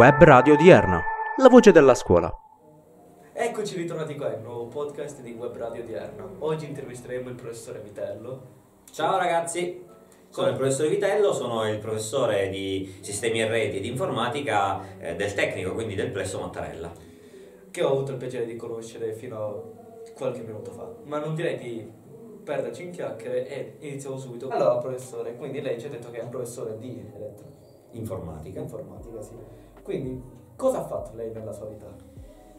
Web Radio Odierna, la voce della scuola. Eccoci ritornati qua al nuovo podcast di Web Radio Odierna. Oggi intervisteremo il professore Vitello. Ciao ragazzi, sono il professore Vitello, sono il professore di sistemi e reti e di informatica eh, del tecnico, quindi del Plesso Mattarella. Che ho avuto il piacere di conoscere fino a qualche minuto fa. Ma non direi di perderci in chiacchiere e iniziamo subito. Allora, professore, quindi lei ci ha detto che è un professore di elettro- Informatica. informatica, sì. Quindi, cosa ha fatto lei nella sua vita?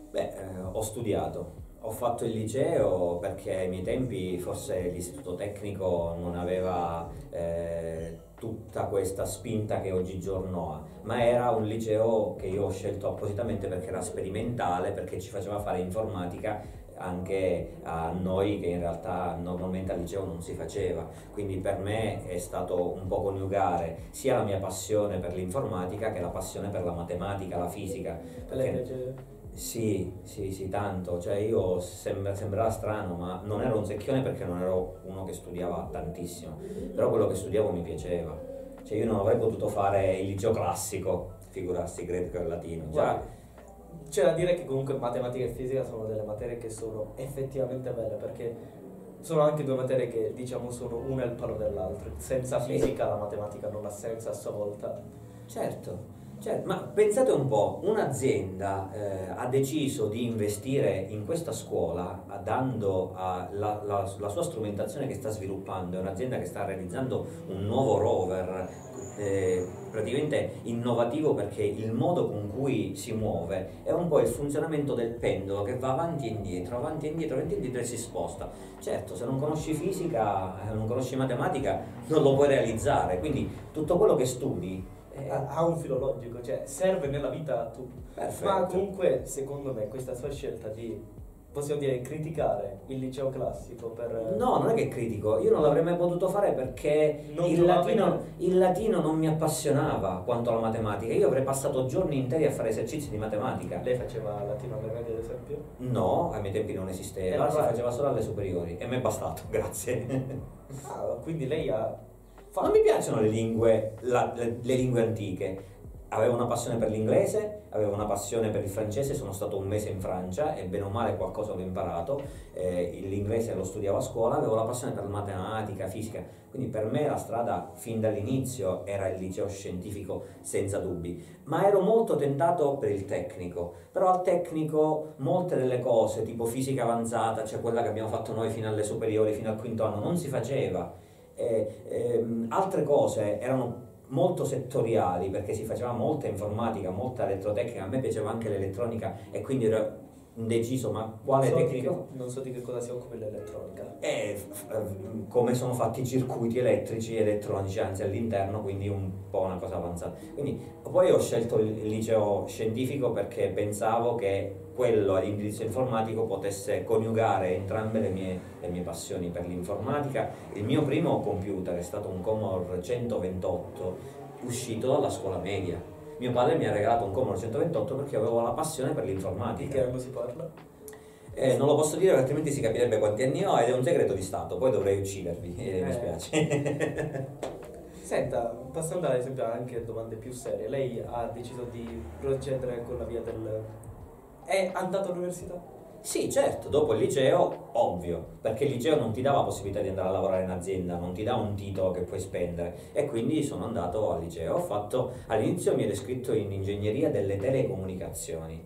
Beh, eh, ho studiato, ho fatto il liceo perché ai miei tempi forse l'istituto tecnico non aveva eh, tutta questa spinta che oggigiorno ha, ma era un liceo che io ho scelto appositamente perché era sperimentale, perché ci faceva fare informatica anche a noi che in realtà normalmente al liceo non si faceva, quindi per me è stato un po' coniugare sia la mia passione per l'informatica che la passione per la matematica, la fisica. Perché- sì, sì, sì, tanto, cioè io sembra, sembrerà strano, ma non ero un secchione perché non ero uno che studiava tantissimo, però quello che studiavo mi piaceva, cioè io non avrei potuto fare il liceo classico, figurarsi greco e latino, già, C'è da dire che comunque matematica e fisica sono delle materie che sono effettivamente belle perché sono anche due materie che diciamo sono una al palo dell'altra. Senza Sì. fisica la matematica non ha senso a sua volta. certo, certo, ma pensate un po', un'azienda eh, ha deciso di investire in questa scuola dando a- la, la- la sua strumentazione che sta sviluppando, è un'azienda che sta realizzando un nuovo rover eh, praticamente innovativo perché il modo con cui si muove è un po' il funzionamento del pendolo che va avanti e indietro, avanti e indietro, avanti e indietro e si sposta. Certo, se non conosci fisica, eh, non conosci matematica, non lo puoi realizzare, quindi tutto quello che studi Ha ha un filo logico, cioè serve nella vita a tutti. perfetto. Ma comunque, secondo me, questa sua scelta di, possiamo dire, criticare il liceo classico per... No, non è che critico, io non l'avrei mai potuto fare perché il latino, il latino non mi appassionava quanto alla matematica, io avrei passato giorni interi a fare esercizi di matematica. Lei faceva latino alle medie, ad esempio? No, ai miei tempi non esisteva, Eh, si faceva solo alle superiori e mi è bastato, grazie. Ah, quindi lei ha... Non mi piacciono le lingue, la- le, le lingue antiche. Avevo una passione per l'inglese, avevo una passione per il francese, sono stato un mese in Francia e bene o male qualcosa l'ho imparato. Eh, l'inglese lo studiavo a scuola, avevo la passione per matematica, fisica, quindi per me la strada fin dall'inizio era il liceo scientifico senza dubbi, ma ero molto tentato per il tecnico, però al tecnico molte delle cose tipo fisica avanzata, cioè quella che abbiamo fatto noi fino alle superiori, fino al quinto anno, non si faceva. Eh, ehm, altre cose erano molto settoriali perché si faceva molta informatica, molta elettrotecnica, a me piaceva anche l'elettronica e quindi ero indeciso ma quale so di tecnico? che- non so di che cosa si occupa l'elettronica. E f- f- come sono fatti i circuiti elettrici e elettronici, anzi all'interno, quindi un po' una cosa avanzata. Quindi, poi ho scelto il liceo scientifico perché pensavo che quello ad indirizzo informatico potesse coniugare entrambe le mie, le mie passioni per l'informatica. Il mio primo computer è stato un Commodore 128 uscito dalla scuola media. Mio padre mi ha regalato un Commodore 128 perché avevo la passione per Di l'informatica. che anno si parla? Eh, non lo posso dire perché altrimenti si capirebbe quanti anni ho ed è un segreto di Stato, poi dovrei uccidervi, eh, mi Eh. spiace. Senta, passando ad esempio anche a domande più serie, lei ha deciso di procedere con la via del... È andato all'università? Sì, certo, dopo il liceo, ovvio, perché il liceo non ti dava la possibilità di andare a lavorare in azienda, non ti dà un titolo che puoi spendere e quindi sono andato al liceo. Ho fatto, all'inizio mi ero iscritto in ingegneria delle telecomunicazioni,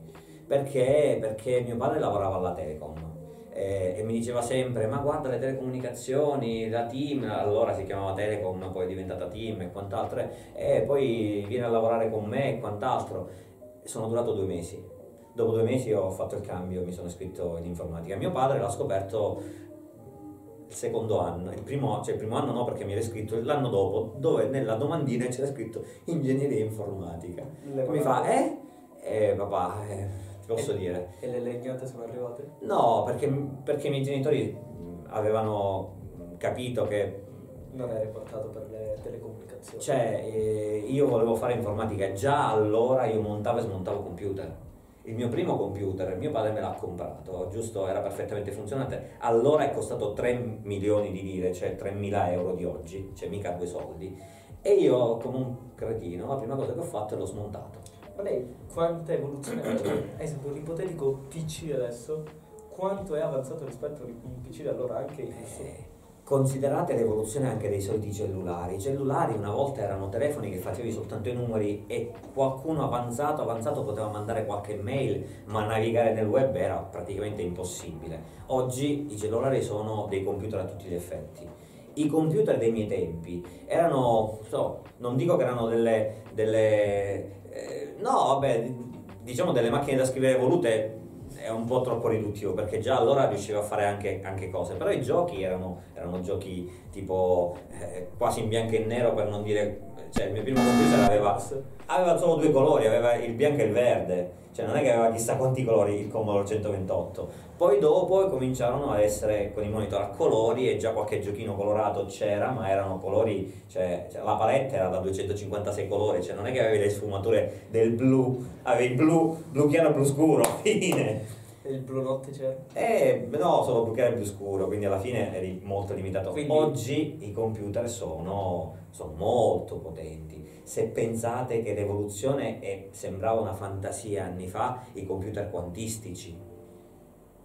perché, perché mio padre lavorava alla Telecom. eh, E, mi diceva sempre: Ma guarda le telecomunicazioni, la team, allora si chiamava Telecom, poi è diventata team e quant'altro, e poi viene a lavorare con me e quant'altro. Sono durato due mesi. Dopo due mesi ho fatto il cambio, mi sono iscritto in informatica. Mio padre l'ha scoperto il secondo anno, il primo, cioè il primo anno no perché mi ero iscritto l'anno dopo, dove nella domandina c'era scritto ingegneria informatica. Le Mi fa, eh? Eh papà, eh, ti posso Eh. dire? E le legnate sono arrivate? No, perché, perché i miei genitori avevano capito che Non eri portato per le telecomunicazioni? Cioè, eh, io volevo fare informatica, già allora io montavo e smontavo computer. Il mio primo computer, mio padre me l'ha comprato, giusto? Era perfettamente funzionante. Allora è costato 3 milioni di lire, cioè 3.000 euro di oggi, cioè mica due soldi. E io, come un cretino, la prima cosa che ho fatto è l'ho smontato. Ma lei quanta evoluzione ha? Ad esempio, l'ipotetico PC adesso, quanto è avanzato rispetto a un PC di allora anche? Eh, Considerate l'evoluzione anche dei soliti cellulari. I cellulari una volta erano telefoni che facevi soltanto i numeri e qualcuno avanzato, avanzato poteva mandare qualche mail, ma navigare nel web era praticamente impossibile. Oggi i cellulari sono dei computer a tutti gli effetti. I computer dei miei tempi erano, so, non dico che erano delle, delle eh, no, vabbè, diciamo delle macchine da scrivere evolute è un po' troppo riduttivo perché già allora riusciva a fare anche, anche cose, però i giochi erano, erano giochi tipo eh, quasi in bianco e nero per non dire, cioè il mio primo computer aveva, aveva solo due colori, aveva il bianco e il verde, cioè non è che aveva chissà quanti colori il Commodore 128. Poi dopo cominciarono ad essere con i monitor a colori e già qualche giochino colorato c'era, ma erano colori, cioè, cioè, la palette era da 256 colori, cioè non è che avevi le sfumature del blu, avevi blu, blu chiaro, blu scuro, fine. E il blu notte c'era? Eh, no, solo blu chiaro e blu scuro, quindi alla fine eri molto limitato. Quindi- Oggi i computer sono, sono molto potenti. Se pensate che l'evoluzione è- sembrava una fantasia anni fa, i computer quantistici,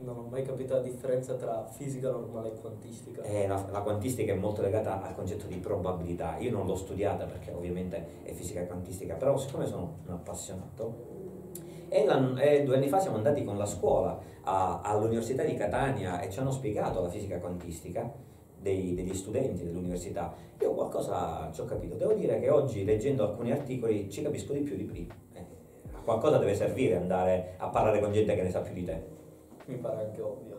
Non ho mai capito la differenza tra fisica normale e quantistica. Eh, la, la quantistica è molto legata al concetto di probabilità. Io non l'ho studiata perché ovviamente è fisica quantistica, però siccome sono un appassionato, e, e due anni fa siamo andati con la scuola a- all'Università di Catania e ci hanno spiegato la fisica quantistica dei- degli studenti dell'università. Io qualcosa ci ho capito. Devo dire che oggi leggendo alcuni articoli ci capisco di più di prima. Eh, a qualcosa deve servire andare a parlare con gente che ne sa più di te. Mi pare anche ovvio.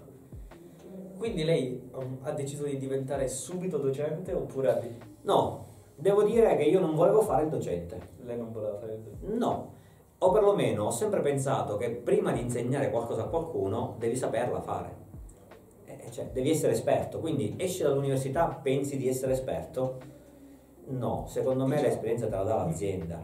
Quindi lei um, ha deciso di diventare subito docente oppure No, devo dire che io non volevo fare il docente. lei non voleva fare il docente? No, o perlomeno ho sempre pensato che prima di insegnare qualcosa a qualcuno devi saperla fare. Eh, cioè, devi essere esperto, quindi esci dall'università, pensi di essere esperto? No, secondo me l'esperienza te la dà l'azienda.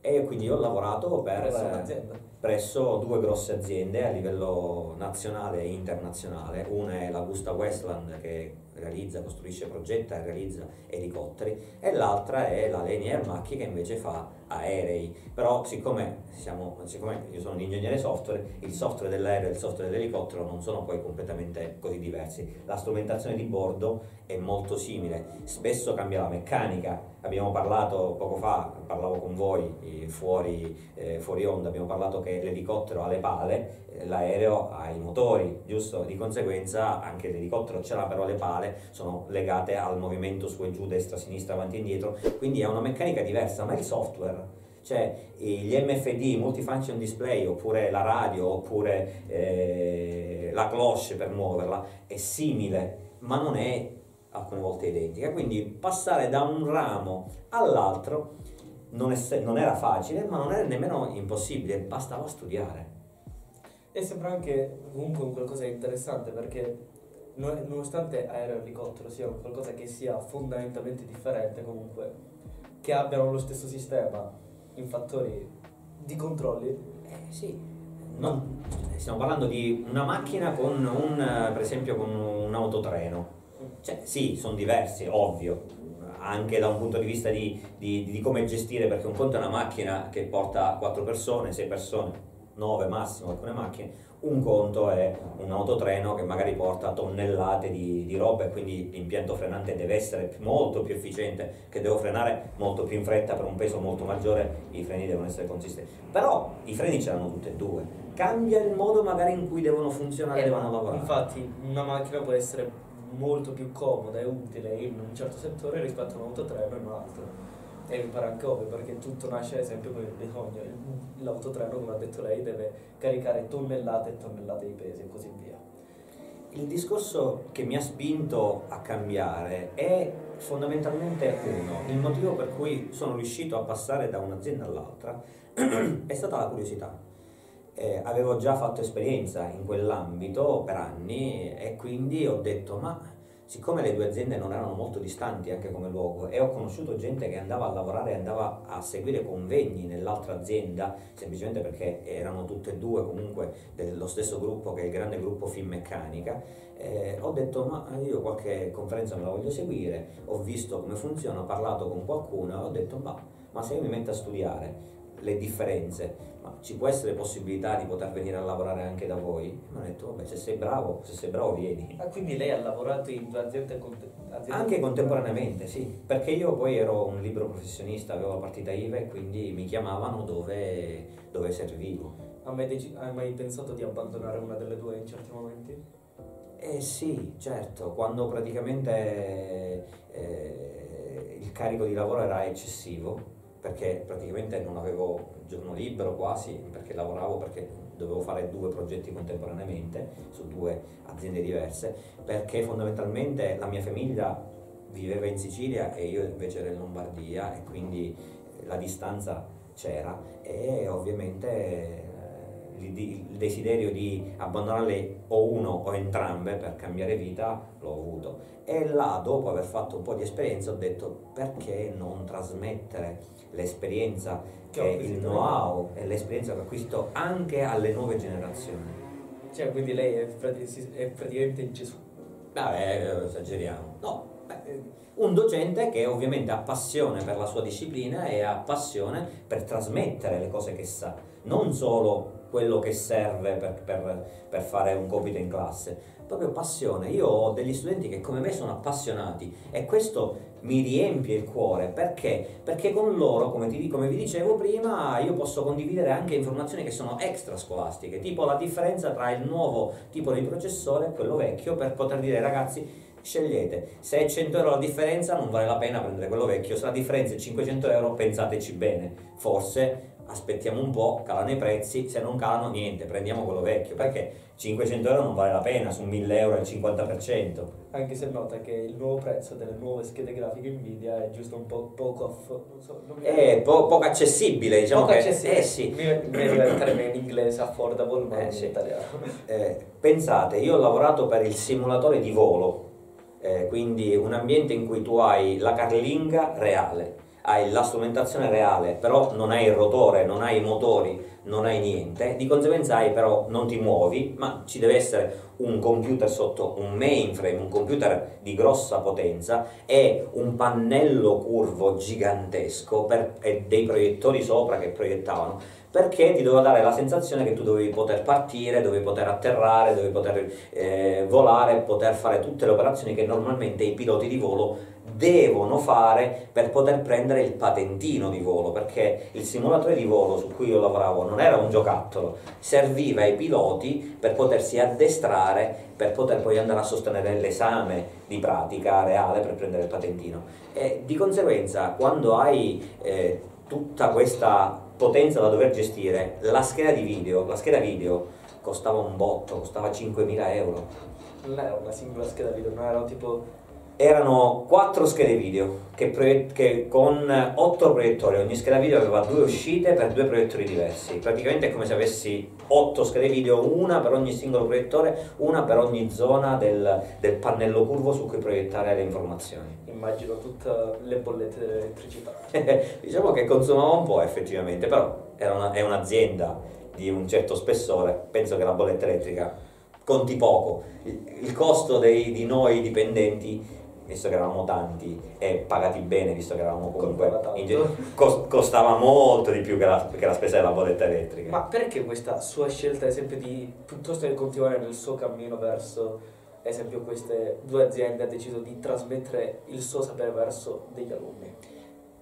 E quindi io ho lavorato per, Presso due grosse aziende a livello nazionale e internazionale. Una è l'Augusta Westland che realizza, costruisce, progetta e realizza elicotteri e l'altra è la Lenier Macchi che invece fa aerei. Però siccome, siamo, siccome io sono un ingegnere software, il software dell'aereo e il software dell'elicottero non sono poi completamente così diversi. La strumentazione di bordo è molto simile, spesso cambia la meccanica. Abbiamo parlato poco fa, parlavo con voi eh, fuori, eh, fuori onda, abbiamo parlato che l'elicottero ha le pale, eh, l'aereo ha i motori, giusto? Di conseguenza anche l'elicottero ce l'ha però le pale sono legate al movimento su e giù, destra, sinistra, avanti e indietro, quindi ha una meccanica diversa, ma il software, cioè gli MFD, multifunction display, oppure la radio, oppure eh, la cloche per muoverla, è simile, ma non è alcune volte identica. Quindi passare da un ramo all'altro non, è non era facile, ma non era nemmeno impossibile, bastava studiare. E sembra anche comunque un qualcosa di interessante perché nonostante aereo e elicottero siano qualcosa che sia fondamentalmente differente comunque, che abbiano lo stesso sistema in fattori di controlli, Eh, sì, non- stiamo parlando di una macchina con un, per esempio, con un autotreno. Cioè, sì, sono diversi, ovvio, anche da un punto di vista di, di- di come gestire, perché un conto è una macchina che porta 4 persone, 6 persone, 9 massimo alcune macchine, un conto è un autotreno che magari porta tonnellate di, di roba e quindi l'impianto frenante deve essere molto più efficiente, che devo frenare molto più in fretta per un peso molto maggiore, i freni devono essere consistenti. Però i freni ce l'hanno tutti e due, cambia il modo magari in cui devono funzionare, Eh, devono lavorare. Infatti una macchina può essere molto più comoda e utile in un certo settore rispetto a un autotreno in un altro. E anche ovvio perché tutto nasce ad esempio il bisogno. L'autotreno, come ha detto lei, deve caricare tonnellate e tonnellate di pesi e così via. Il discorso che mi ha spinto a cambiare è fondamentalmente uno, il motivo per cui sono riuscito a passare da un'azienda all'altra è stata la curiosità. Eh, avevo già fatto esperienza in quell'ambito per anni e quindi ho detto ma siccome le due aziende non erano molto distanti anche come luogo e ho conosciuto gente che andava a lavorare e andava a seguire convegni nell'altra azienda semplicemente perché erano tutte e due comunque dello stesso gruppo che è il grande gruppo Finmeccanica eh, ho detto ma io qualche conferenza me la voglio seguire ho visto come funziona ho parlato con qualcuno e ho detto ma, ma se io mi metto a studiare le differenze, ma ci può essere possibilità di poter venire a lavorare anche da voi? Mi hanno detto, vabbè, se sei bravo, se sei bravo vieni. Ah, quindi lei ha lavorato in due aziende, conte- aziende Anche contemporaneamente, sì, perché io poi ero un libero professionista, avevo la partita IVA e quindi mi chiamavano dove, dove servivo. Ha mai, deci- ha mai pensato di abbandonare una delle due in certi momenti? Eh sì, certo, quando praticamente eh, il carico di lavoro era eccessivo, perché praticamente non avevo giorno libero quasi, perché lavoravo, perché dovevo fare due progetti contemporaneamente su due aziende diverse, perché fondamentalmente la mia famiglia viveva in Sicilia e io invece ero in Lombardia e quindi la distanza c'era e ovviamente il, desiderio di abbandonarle o uno o entrambe per cambiare vita l'ho avuto e là dopo aver fatto un po' di esperienza ho detto perché non trasmettere l'esperienza Che ho il know-how e l'esperienza che acquisto anche alle nuove generazioni Cioè, quindi lei è, praticamente Gesù. Vabbè, eh, esageriamo. No, beh, un docente che ovviamente ha passione per la sua disciplina e ha passione per trasmettere le cose che sa, non solo quello che serve per, per- per fare un compito in classe, proprio passione. Io ho degli studenti che come me sono appassionati e questo mi riempie il cuore. Perché? Perché con loro, come, ti- come vi dicevo prima, io posso condividere anche informazioni che sono extrascolastiche, tipo la differenza tra il nuovo tipo di processore e quello vecchio per poter dire ragazzi scegliete, se è 100 euro la differenza non vale la pena prendere quello vecchio, se la differenza è 500 euro pensateci bene, forse aspettiamo un po', calano i prezzi, se non calano niente, prendiamo quello vecchio, perché 500 euro non vale la pena, su 1000 euro è il 50%. Anche se nota che il nuovo prezzo delle nuove schede grafiche Nvidia è giusto un po' poco aff- non so, non mi È po- poco accessibile, diciamo poco che... accessibile. Eh sì, Mi mi arriva il termine in inglese affordable, ma Eh, non sì. in italiano. Eh, pensate, io ho lavorato per il simulatore di volo, eh, quindi un ambiente in cui tu hai la carlinga reale, hai la strumentazione reale, però non hai il rotore, non hai i motori, non hai niente, di conseguenza hai però non ti muovi, ma ci deve essere un computer sotto un mainframe, un computer di grossa potenza e un pannello curvo gigantesco per- e dei proiettori sopra che proiettavano perché ti doveva dare la sensazione che tu dovevi poter partire, dovevi poter atterrare, dovevi poter eh, volare, poter fare tutte le operazioni che normalmente i piloti di volo devono fare per poter prendere il patentino di volo, perché il simulatore di volo su cui io lavoravo non era un giocattolo, serviva ai piloti per potersi addestrare, per poter poi andare a sostenere l'esame di pratica reale per prendere il patentino. E di conseguenza, quando hai eh, tutta questa potenza da dover gestire, la scheda di video, la scheda video costava un botto, costava 5.000 euro. Non era una singola scheda video, non erano tipo Erano quattro schede video che, proie- che con otto proiettori, ogni scheda video aveva due uscite per due proiettori diversi. Praticamente è come se avessi otto schede video, una per ogni singolo proiettore, una per ogni zona del, del pannello curvo su cui proiettare le informazioni. immagino tutte le bollette dell'elettricità. diciamo che consumava un po' effettivamente, però era una- è un'azienda di un certo spessore, penso che la bolletta elettrica conti poco. Il, il costo dei- di noi dipendenti, visto che eravamo tanti e pagati bene, visto che eravamo comunque cos- costava molto di più che la, che la spesa della bolletta elettrica. Ma perché questa sua scelta, ad esempio, di piuttosto che continuare nel suo cammino verso, ad esempio, queste due aziende, ha deciso di trasmettere il suo sapere verso degli alunni?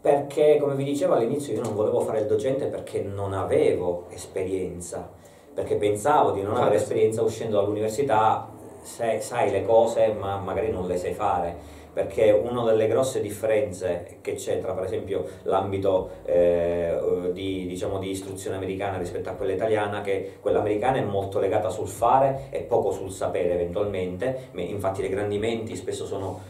Perché, come vi dicevo all'inizio, io non volevo fare il docente perché non avevo esperienza, perché pensavo di non avere esperienza uscendo dall'università, sai, sai le cose ma magari non le sai fare. Perché una delle grosse differenze che c'è tra per esempio l'ambito eh, di, diciamo, di istruzione americana rispetto a quella italiana, che quella americana è molto legata sul fare e poco sul sapere eventualmente, Me- infatti le grandi menti spesso sono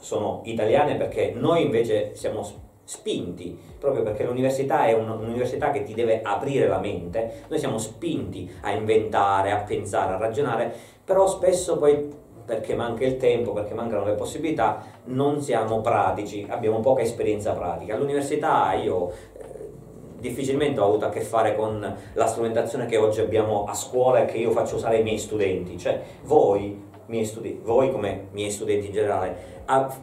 sono italiane perché noi invece siamo spinti, proprio perché l'università è un- un'università che ti deve aprire la mente, noi siamo spinti a inventare, a pensare, a ragionare, però spesso poi perché manca il tempo, perché mancano le possibilità, non siamo pratici, abbiamo poca esperienza pratica. All'università io eh, difficilmente ho avuto a che fare con la strumentazione che oggi abbiamo a scuola e che io faccio usare ai miei studenti, cioè voi, miei studi- voi come miei studenti in generale,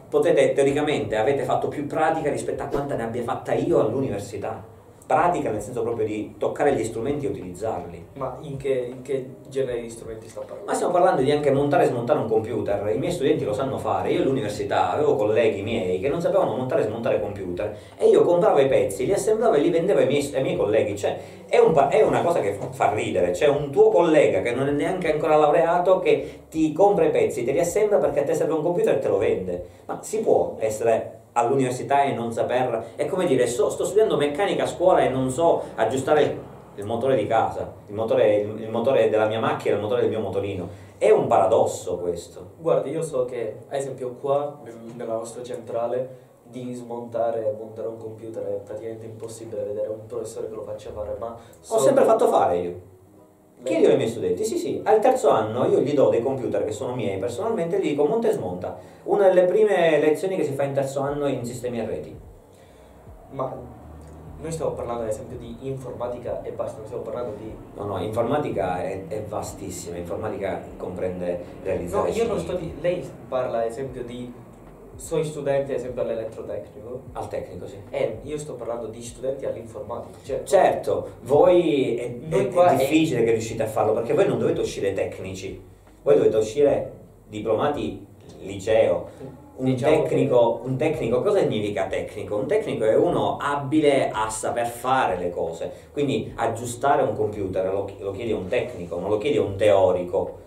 potete teoricamente avete fatto più pratica rispetto a quanta ne abbia fatta io all'università. Pratica nel senso proprio di toccare gli strumenti e utilizzarli. Ma in che, in che genere di strumenti sta parlando? Ma stiamo parlando di anche montare e smontare un computer. I miei studenti lo sanno fare. Io all'università avevo colleghi miei che non sapevano montare e smontare computer e io compravo i pezzi, li assemblavo e li vendevo ai miei, ai miei colleghi. Cioè, è, un, è, una cosa che fa ridere. C'è un tuo collega che non è neanche ancora laureato che ti compra i pezzi, te li assembla perché a te serve un computer e te lo vende. Ma si può essere all'università e non saper... È come dire, so, sto studiando meccanica a scuola e non so aggiustare il, il motore di casa, il motore, il, il motore della mia macchina, il motore del mio motorino. È un paradosso questo. Guarda, io so che, ad esempio, qua nella nostra centrale di smontare e montare un computer è praticamente impossibile vedere un professore che lo faccia fare, ma... Ho sempre fatto fare io. Chiedo ai miei studenti, sì sì, al terzo anno io gli do dei computer che sono miei personalmente gli dico monta e smonta. Una delle prime lezioni che si fa in terzo anno in sistemi a reti. Ma noi stiamo parlando ad esempio di informatica e basta, non stiamo parlando di... No, no, informatica è, è vastissima, informatica comprende realizzare... No, io non sto di... Lei parla ad esempio di sono studenti ad esempio all'elettrotecnico. Al tecnico, sì. Eh, io sto parlando di studenti all'informatica. Cioè, certo, voi è, è, è difficile è... che riuscite a farlo perché voi non dovete uscire tecnici, voi dovete uscire diplomati liceo. Un, diciamo tecnico, che... un tecnico, cosa significa tecnico? Un tecnico è uno abile a saper fare le cose, quindi aggiustare un computer lo, lo chiede un tecnico, non lo chiede un teorico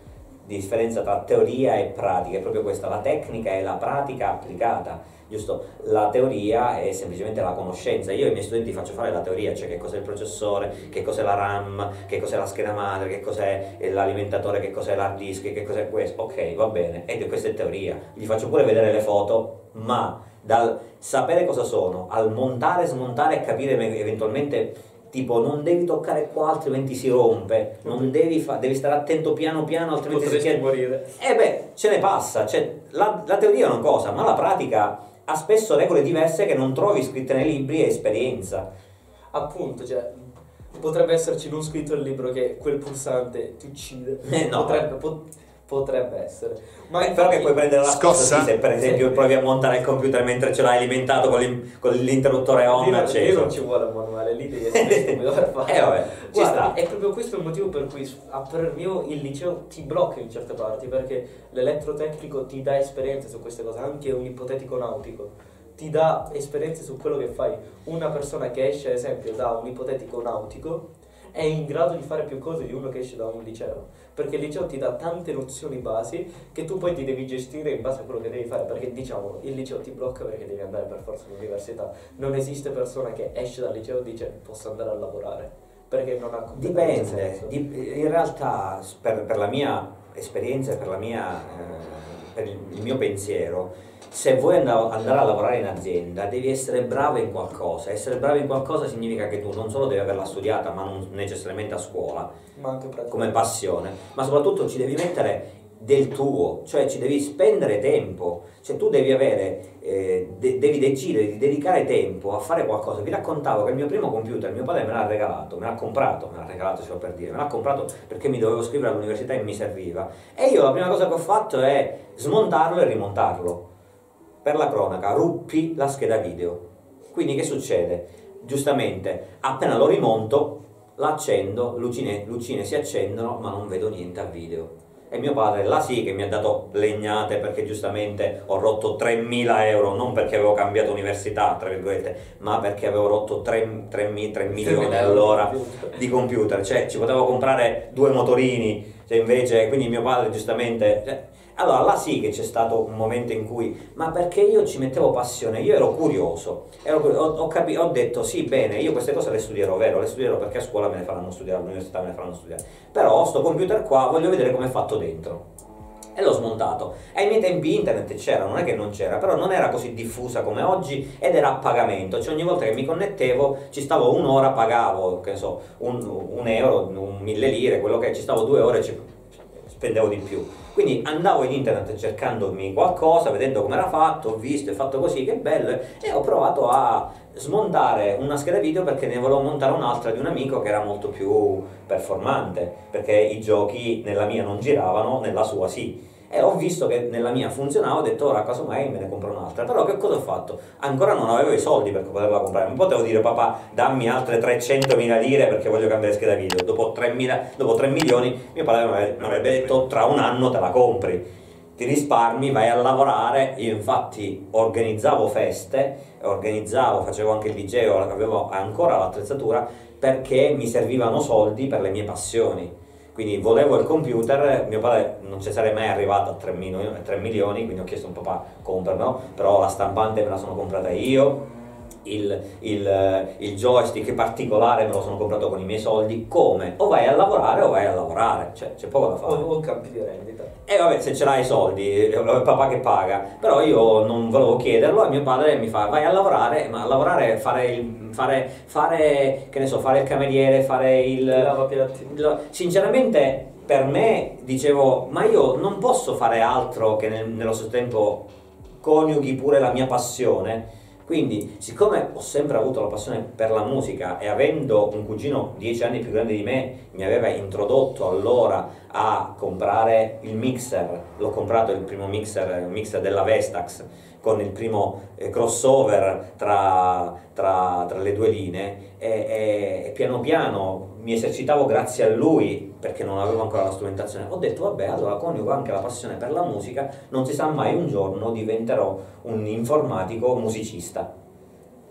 di differenza tra teoria e pratica, è proprio questa, la tecnica è la pratica applicata, giusto? La teoria è semplicemente la conoscenza, io ai miei studenti faccio fare la teoria, cioè che cos'è il processore, che cos'è la RAM, che cos'è la scheda madre, che cos'è l'alimentatore, che cos'è l'hard disk, che cos'è questo, ok, va bene, e questa è teoria, gli faccio pure vedere le foto, ma dal sapere cosa sono, al montare, smontare e capire eventualmente tipo non devi toccare qua altrimenti si rompe, non devi, fa- devi stare attento piano piano altrimenti Potresti si morire. Eh beh, ce ne passa, cioè, la, la teoria è una cosa, ma la pratica ha spesso regole diverse che non trovi scritte nei libri e esperienza. Appunto, cioè, potrebbe esserci non scritto nel libro che quel pulsante ti uccide. Eh no. Potrebbe, pot- Potrebbe essere. Ma Beh, però che puoi prendere la scossa se per esempio sì. provi a montare il computer mentre ce l'hai alimentato con, con l'interruttore on lì acceso. Lì non ci vuole un manuale, lì devi essere stupido per fare. Eh vabbè, Guarda, è proprio questo il motivo per cui a parer mio il liceo ti blocca in certe parti, perché l'elettrotecnico ti dà esperienze su queste cose, anche un ipotetico nautico ti dà esperienze su quello che fai. Una persona che esce, ad esempio, da un ipotetico nautico è in grado di fare più cose di uno che esce da un liceo, perché il liceo ti dà tante nozioni basi che tu poi ti devi gestire in base a quello che devi fare, perché diciamo il liceo ti blocca perché devi andare per forza all'università, non esiste persona che esce dal liceo e dice posso andare a lavorare, perché non ha Dipende, Dip- in realtà per, per, la mia esperienza e per, la mia, eh, per il mio pensiero, se vuoi andare a lavorare in azienda devi essere bravo in qualcosa. Essere bravo in qualcosa significa che tu non solo devi averla studiata, ma non necessariamente a scuola, come passione, ma soprattutto ci devi mettere del tuo, cioè ci devi spendere tempo, cioè tu devi avere, eh, de- devi decidere di dedicare tempo a fare qualcosa. Vi raccontavo che il mio primo computer mio padre me l'ha regalato, me l'ha comprato, me l'ha regalato cioè per dire, me l'ha comprato perché mi dovevo scrivere all'università e mi serviva. E io la prima cosa che ho fatto è smontarlo e rimontarlo per la cronaca, ruppi la scheda video. Quindi che succede? Giustamente, appena lo rimonto, l'accendo, lucine, lucine si accendono, ma non vedo niente a video. E mio padre là sì che mi ha dato legnate perché giustamente ho rotto 3.000 euro, non perché avevo cambiato università, tra virgolette, ma perché avevo rotto 3, 3, 3 milioni all'ora di computer. Cioè ci potevo comprare due motorini, cioè invece, quindi mio padre giustamente... Cioè, allora là sì che c'è stato un momento in cui, ma perché io ci mettevo passione, io ero curioso, ero, ho, ho, capi, ho, detto sì bene, io queste cose le studierò, vero, le studierò perché a scuola me ne faranno studiare, all'università me ne faranno studiare, però sto computer qua voglio vedere come è fatto dentro. E l'ho smontato. Ai miei tempi internet c'era, non è che non c'era, però non era così diffusa come oggi ed era a pagamento. Cioè ogni volta che mi connettevo ci stavo un'ora, pagavo, che so, un, un euro, un mille lire, quello che ci stavo due ore, ci spendevo di più. Quindi andavo in internet cercandomi qualcosa, vedendo come era fatto, ho visto, e fatto così, che bello, e ho provato a smontare una scheda video perché ne volevo montare un'altra di un amico che era molto più performante, perché i giochi nella mia non giravano, nella sua sì. E ho visto che nella mia funzionava, ho detto ora casomai me ne compro un'altra, però che cosa ho fatto? Ancora non avevo i soldi per poterla comprare, non potevo dire papà dammi altre 300 mila lire perché voglio cambiare scheda video, dopo 3, mila, dopo 3 milioni mio padre mi avrebbe detto tra un anno te la compri ti risparmi, vai a lavorare. Io infatti organizzavo feste, organizzavo, facevo anche il liceo, avevo ancora l'attrezzatura perché mi servivano soldi per le mie passioni. Quindi volevo il computer, mio padre non ci sarei mai arrivato a 3 milioni, 3 milioni quindi ho chiesto a papà comprarmelo, però la stampante me la sono comprata io, il, il, il, joystick particolare me lo sono comprato con i miei soldi, come? O vai a lavorare o vai a lavorare, cioè c'è poco da fare. O, o campi di rendita. E vabbè, se ce l'hai i soldi, è papà che paga, però io non volevo chiederlo e mio padre mi fa vai a lavorare, ma a lavorare fare il, fare, fare, che ne so, fare il cameriere, fare il... Lavapiatti. Sinceramente per me dicevo, ma io non posso fare altro che nel, nello stesso tempo coniughi pure la mia passione quindi, siccome ho sempre avuto la passione per la musica e avendo un cugino dieci anni più grande di me, mi aveva introdotto allora a comprare il mixer, l'ho comprato il primo mixer, il mixer della Vestax, con il primo eh, crossover tra, tra, tra, le due linee e, e, e, piano piano mi esercitavo grazie a lui perché non avevo ancora la strumentazione. Ho detto vabbè allora coniugo anche la passione per la musica, non si sa mai un giorno diventerò un informatico musicista.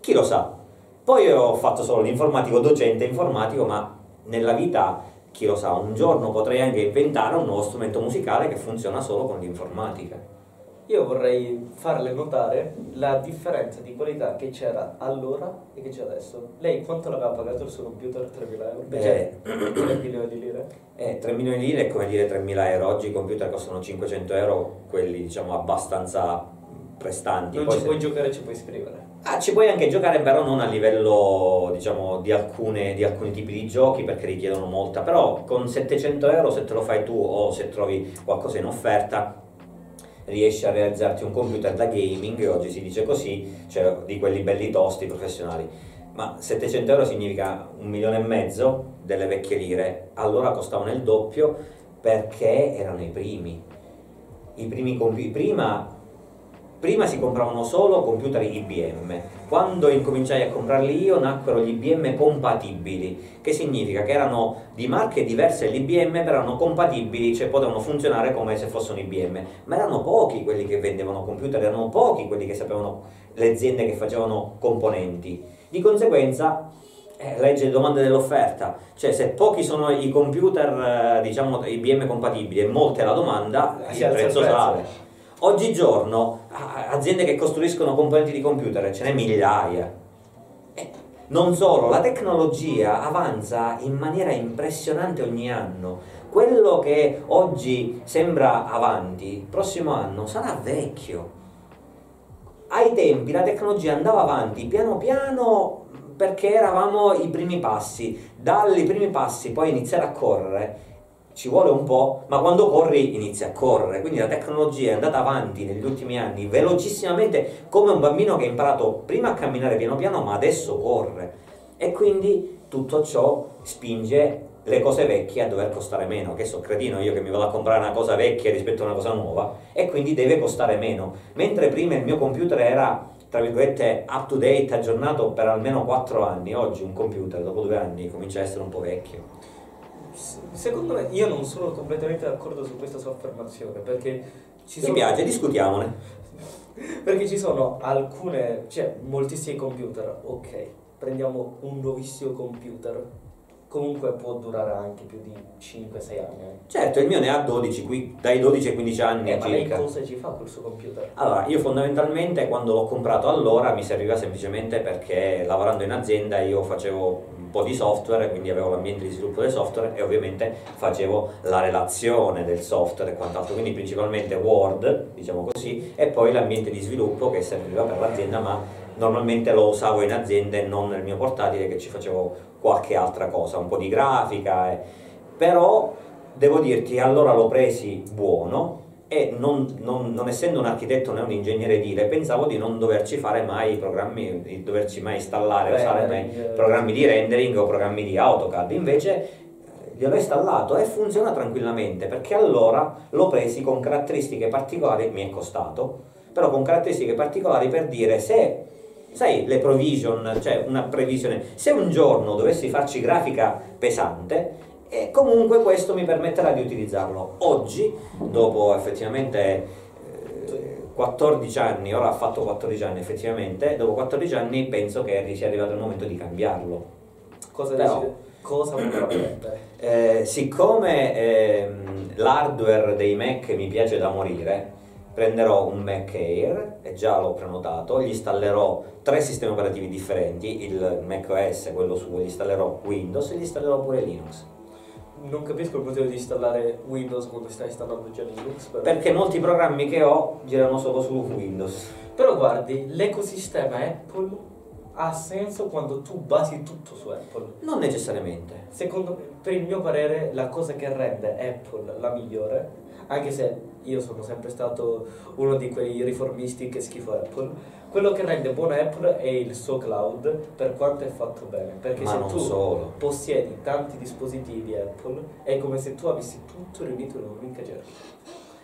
Chi lo sa? Poi ho fatto solo l'informatico docente informatico ma nella vita chi lo sa, un giorno potrei anche inventare un nuovo strumento musicale che funziona solo con l'informatica. Io vorrei farle notare la differenza di qualità che c'era allora e che c'è adesso. Lei quanto l'aveva pagato il suo computer? 3.000 euro? Beh, 3 milioni di lire? Eh, 3 milioni di lire è come dire 3.000 euro. Oggi i computer costano 500 euro, quelli diciamo abbastanza prestanti. Non Poi ci se... puoi giocare, ci puoi scrivere. Ah, ci puoi anche giocare, però non a livello diciamo di, alcune, di alcuni tipi di giochi perché richiedono molta. Però con 700 euro, se te lo fai tu o se trovi qualcosa in offerta, riesci a realizzarti un computer da gaming, oggi si dice così, cioè di quelli belli tosti, professionali. Ma 700 euro significa un milione e mezzo delle vecchie lire, allora costavano il doppio perché erano i primi. I primi computer, prima Prima si compravano solo computer IBM. Quando incominciai a comprarli io nacquero gli IBM compatibili, che significa che erano di marche diverse l'IBM, però erano compatibili, cioè potevano funzionare come se fossero IBM. Ma erano pochi quelli che vendevano computer, erano pochi quelli che sapevano le aziende che facevano componenti. Di conseguenza eh, legge le domande dell'offerta, cioè se pochi sono i computer eh, diciamo IBM compatibili e molte la domanda, il prezzo sale. Oggigiorno aziende che costruiscono componenti di computer ce n'è migliaia. Non solo, la tecnologia avanza in maniera impressionante ogni anno. Quello che oggi sembra avanti, prossimo anno sarà vecchio. Ai tempi la tecnologia andava avanti piano piano perché eravamo i primi passi. Dai primi passi poi iniziare a correre ci vuole un po', ma quando corri inizi a correre. Quindi la tecnologia è andata avanti negli ultimi anni velocissimamente come un bambino che ha imparato prima a camminare piano piano, ma adesso corre. E quindi tutto ciò spinge le cose vecchie a dover costare meno. Che so cretino io che mi vado a comprare una cosa vecchia rispetto a una cosa nuova e quindi deve costare meno. Mentre prima il mio computer era tra virgolette up to date, aggiornato per almeno 4 anni, oggi un computer dopo due anni comincia a essere un po' vecchio. Secondo me, io non sono completamente d'accordo su questa sua affermazione perché ci sono... Mi piace, discutiamone. perché ci sono alcune, cioè moltissimi computer, ok, prendiamo un nuovissimo computer, comunque può durare anche più di 5-6 anni. Eh. Certo, il mio ne ha 12, qui, dai 12 ai 15 anni eh, ma lei cosa ci fa col suo computer? Allora, io fondamentalmente quando l'ho comprato allora mi serviva semplicemente perché lavorando in azienda io facevo po' di software, quindi avevo l'ambiente di sviluppo del software e ovviamente facevo la relazione del software e quant'altro, quindi principalmente Word, diciamo così, e poi l'ambiente di sviluppo che serviva per l'azienda, ma normalmente lo usavo in azienda e non nel mio portatile che ci facevo qualche altra cosa, un po' di grafica, eh. però devo dirti allora l'ho presi buono e non, non, non, essendo un architetto né un ingegnere edile pensavo di non doverci fare mai programmi, di doverci mai installare o usare mai programmi di rendering o programmi di AutoCAD, invece gliel'ho installato e funziona tranquillamente perché allora l'ho presi con caratteristiche particolari, mi è costato, però con caratteristiche particolari per dire se, sai, le provision, cioè una previsione, se un giorno dovessi farci grafica pesante, e comunque questo mi permetterà di utilizzarlo. Oggi, dopo effettivamente eh, 14 anni, ora ha fatto 14 anni effettivamente, dopo 14 anni penso che sia arrivato il momento di cambiarlo. Cosa Però- decide? Cosa prendere? Eh, siccome ehm, l'hardware dei Mac mi piace da morire, prenderò un Mac Air, e già l'ho prenotato, gli installerò tre sistemi operativi differenti, il Mac OS, quello su cui gli installerò Windows e gli installerò pure Linux. Non capisco il motivo di installare Windows quando stai installando già Linux. Però, Perché molti programmi che ho girano solo su Windows. però guardi, l'ecosistema Apple ha senso quando tu basi tutto su Apple. Non necessariamente. Secondo me, per il mio parere, la cosa che rende Apple la migliore, anche se io sono sempre stato uno di quei riformisti che schifo Apple, quello che rende buona Apple è il suo cloud per quanto è fatto bene. Perché Ma se tu solo. possiedi tanti dispositivi Apple, è come se tu avessi tutto riunito in un'unica cerchia.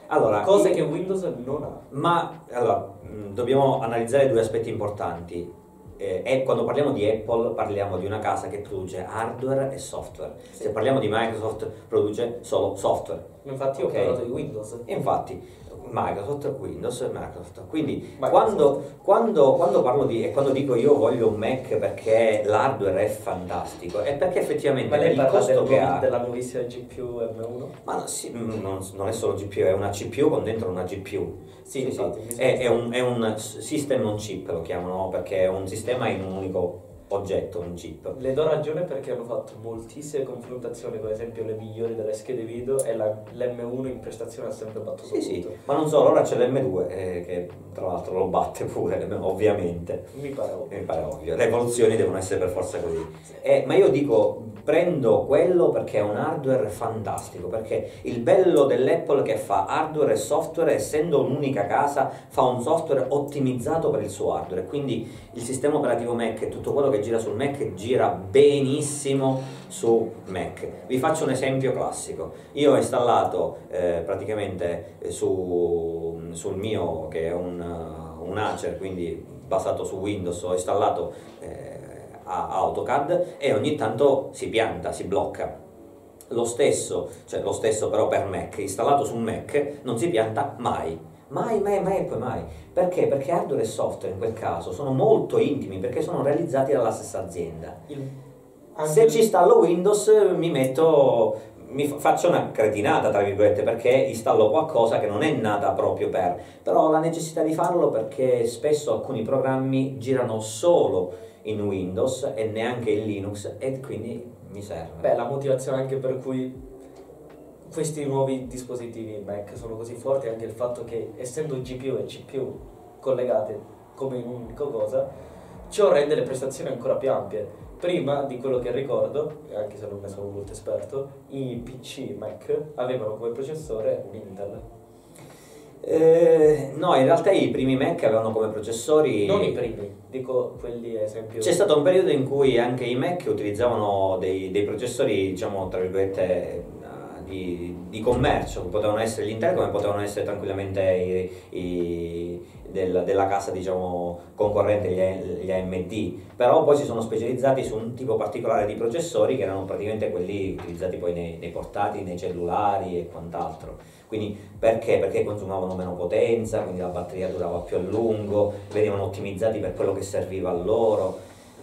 Allora, Cosa io- che Windows non ha. Ma allora, mh, dobbiamo analizzare due aspetti importanti. Eh, quando parliamo di Apple parliamo di una casa che produce hardware e software. Se parliamo di Microsoft produce solo software. Infatti io Ok. ho parlato di Windows. Infatti Microsoft, Windows e Microsoft. Quindi Microsoft. quando, quando- quando parlo di e quando dico io voglio un Mac perché l'hardware è fantastico, è perché effettivamente Ma lei il costo del che ha. della nuovissima GPU M1? Ma no, sì, mm, non, non è solo GPU, è una CPU con dentro una GPU. Sì, infatti, mi È, è un, è un system on chip, lo chiamano, perché è un sistema in un unico oggetto, un chip. Le do ragione perché hanno fatto moltissime confrontazioni, per esempio le migliori delle schede video e la- l'M1 in prestazione ha sempre battuto Sì, sì, tutto. ma non solo, ora c'è l'M2 eh, che tra l'altro lo batte pure, ovviamente. Mi pare ovvio. Mi pare ovvio, le evoluzioni devono essere per forza così. Eh, ma io dico, prendo quello perché è un hardware fantastico, perché il bello dell'Apple che fa hardware e software, essendo un'unica casa, fa un software ottimizzato per il suo hardware, quindi il sistema operativo Mac e tutto quello che gira sul Mac gira benissimo su Mac. Vi faccio un esempio classico. Io ho installato eh, praticamente eh, su, sul mio, che è un, uh, un Acer, quindi basato su Windows, ho installato eh, AutoCAD e ogni tanto si pianta, si blocca. Lo stesso, cioè lo stesso però per Mac, installato su Mac, non si pianta mai. Mai, mai, mai e poi mai. Perché? Perché hardware e software in quel caso sono molto intimi perché sono realizzati dalla stessa azienda. Se ci installo Windows mi metto, mi fa- faccio una cretinata tra virgolette perché installo qualcosa che non è nata proprio per, però ho la necessità di farlo perché spesso alcuni programmi girano solo in Windows e neanche in Linux e quindi mi serve. Beh, la motivazione anche per cui questi nuovi dispositivi Mac sono così forti anche il fatto che essendo GPU e CPU collegate come in un'unica cosa, ciò rende le prestazioni ancora più ampie. Prima di quello che ricordo, anche se non ne sono molto esperto, i PC Mac avevano come processore un Intel. Eh, no, in realtà i primi Mac avevano come processori... Non i primi, dico quelli esempio. C'è stato un periodo in cui anche i Mac utilizzavano dei, dei processori, diciamo, tra virgolette, di, di commercio, potevano essere gli Intel come potevano essere tranquillamente i, i- del- della casa, diciamo, concorrente, gli, gli AMD, però poi si sono specializzati su un tipo particolare di processori che erano praticamente quelli utilizzati poi nei, nei portatili, nei cellulari e quant'altro. Quindi perché? Perché consumavano meno potenza, quindi la batteria durava più a lungo, venivano ottimizzati per quello che serviva a loro.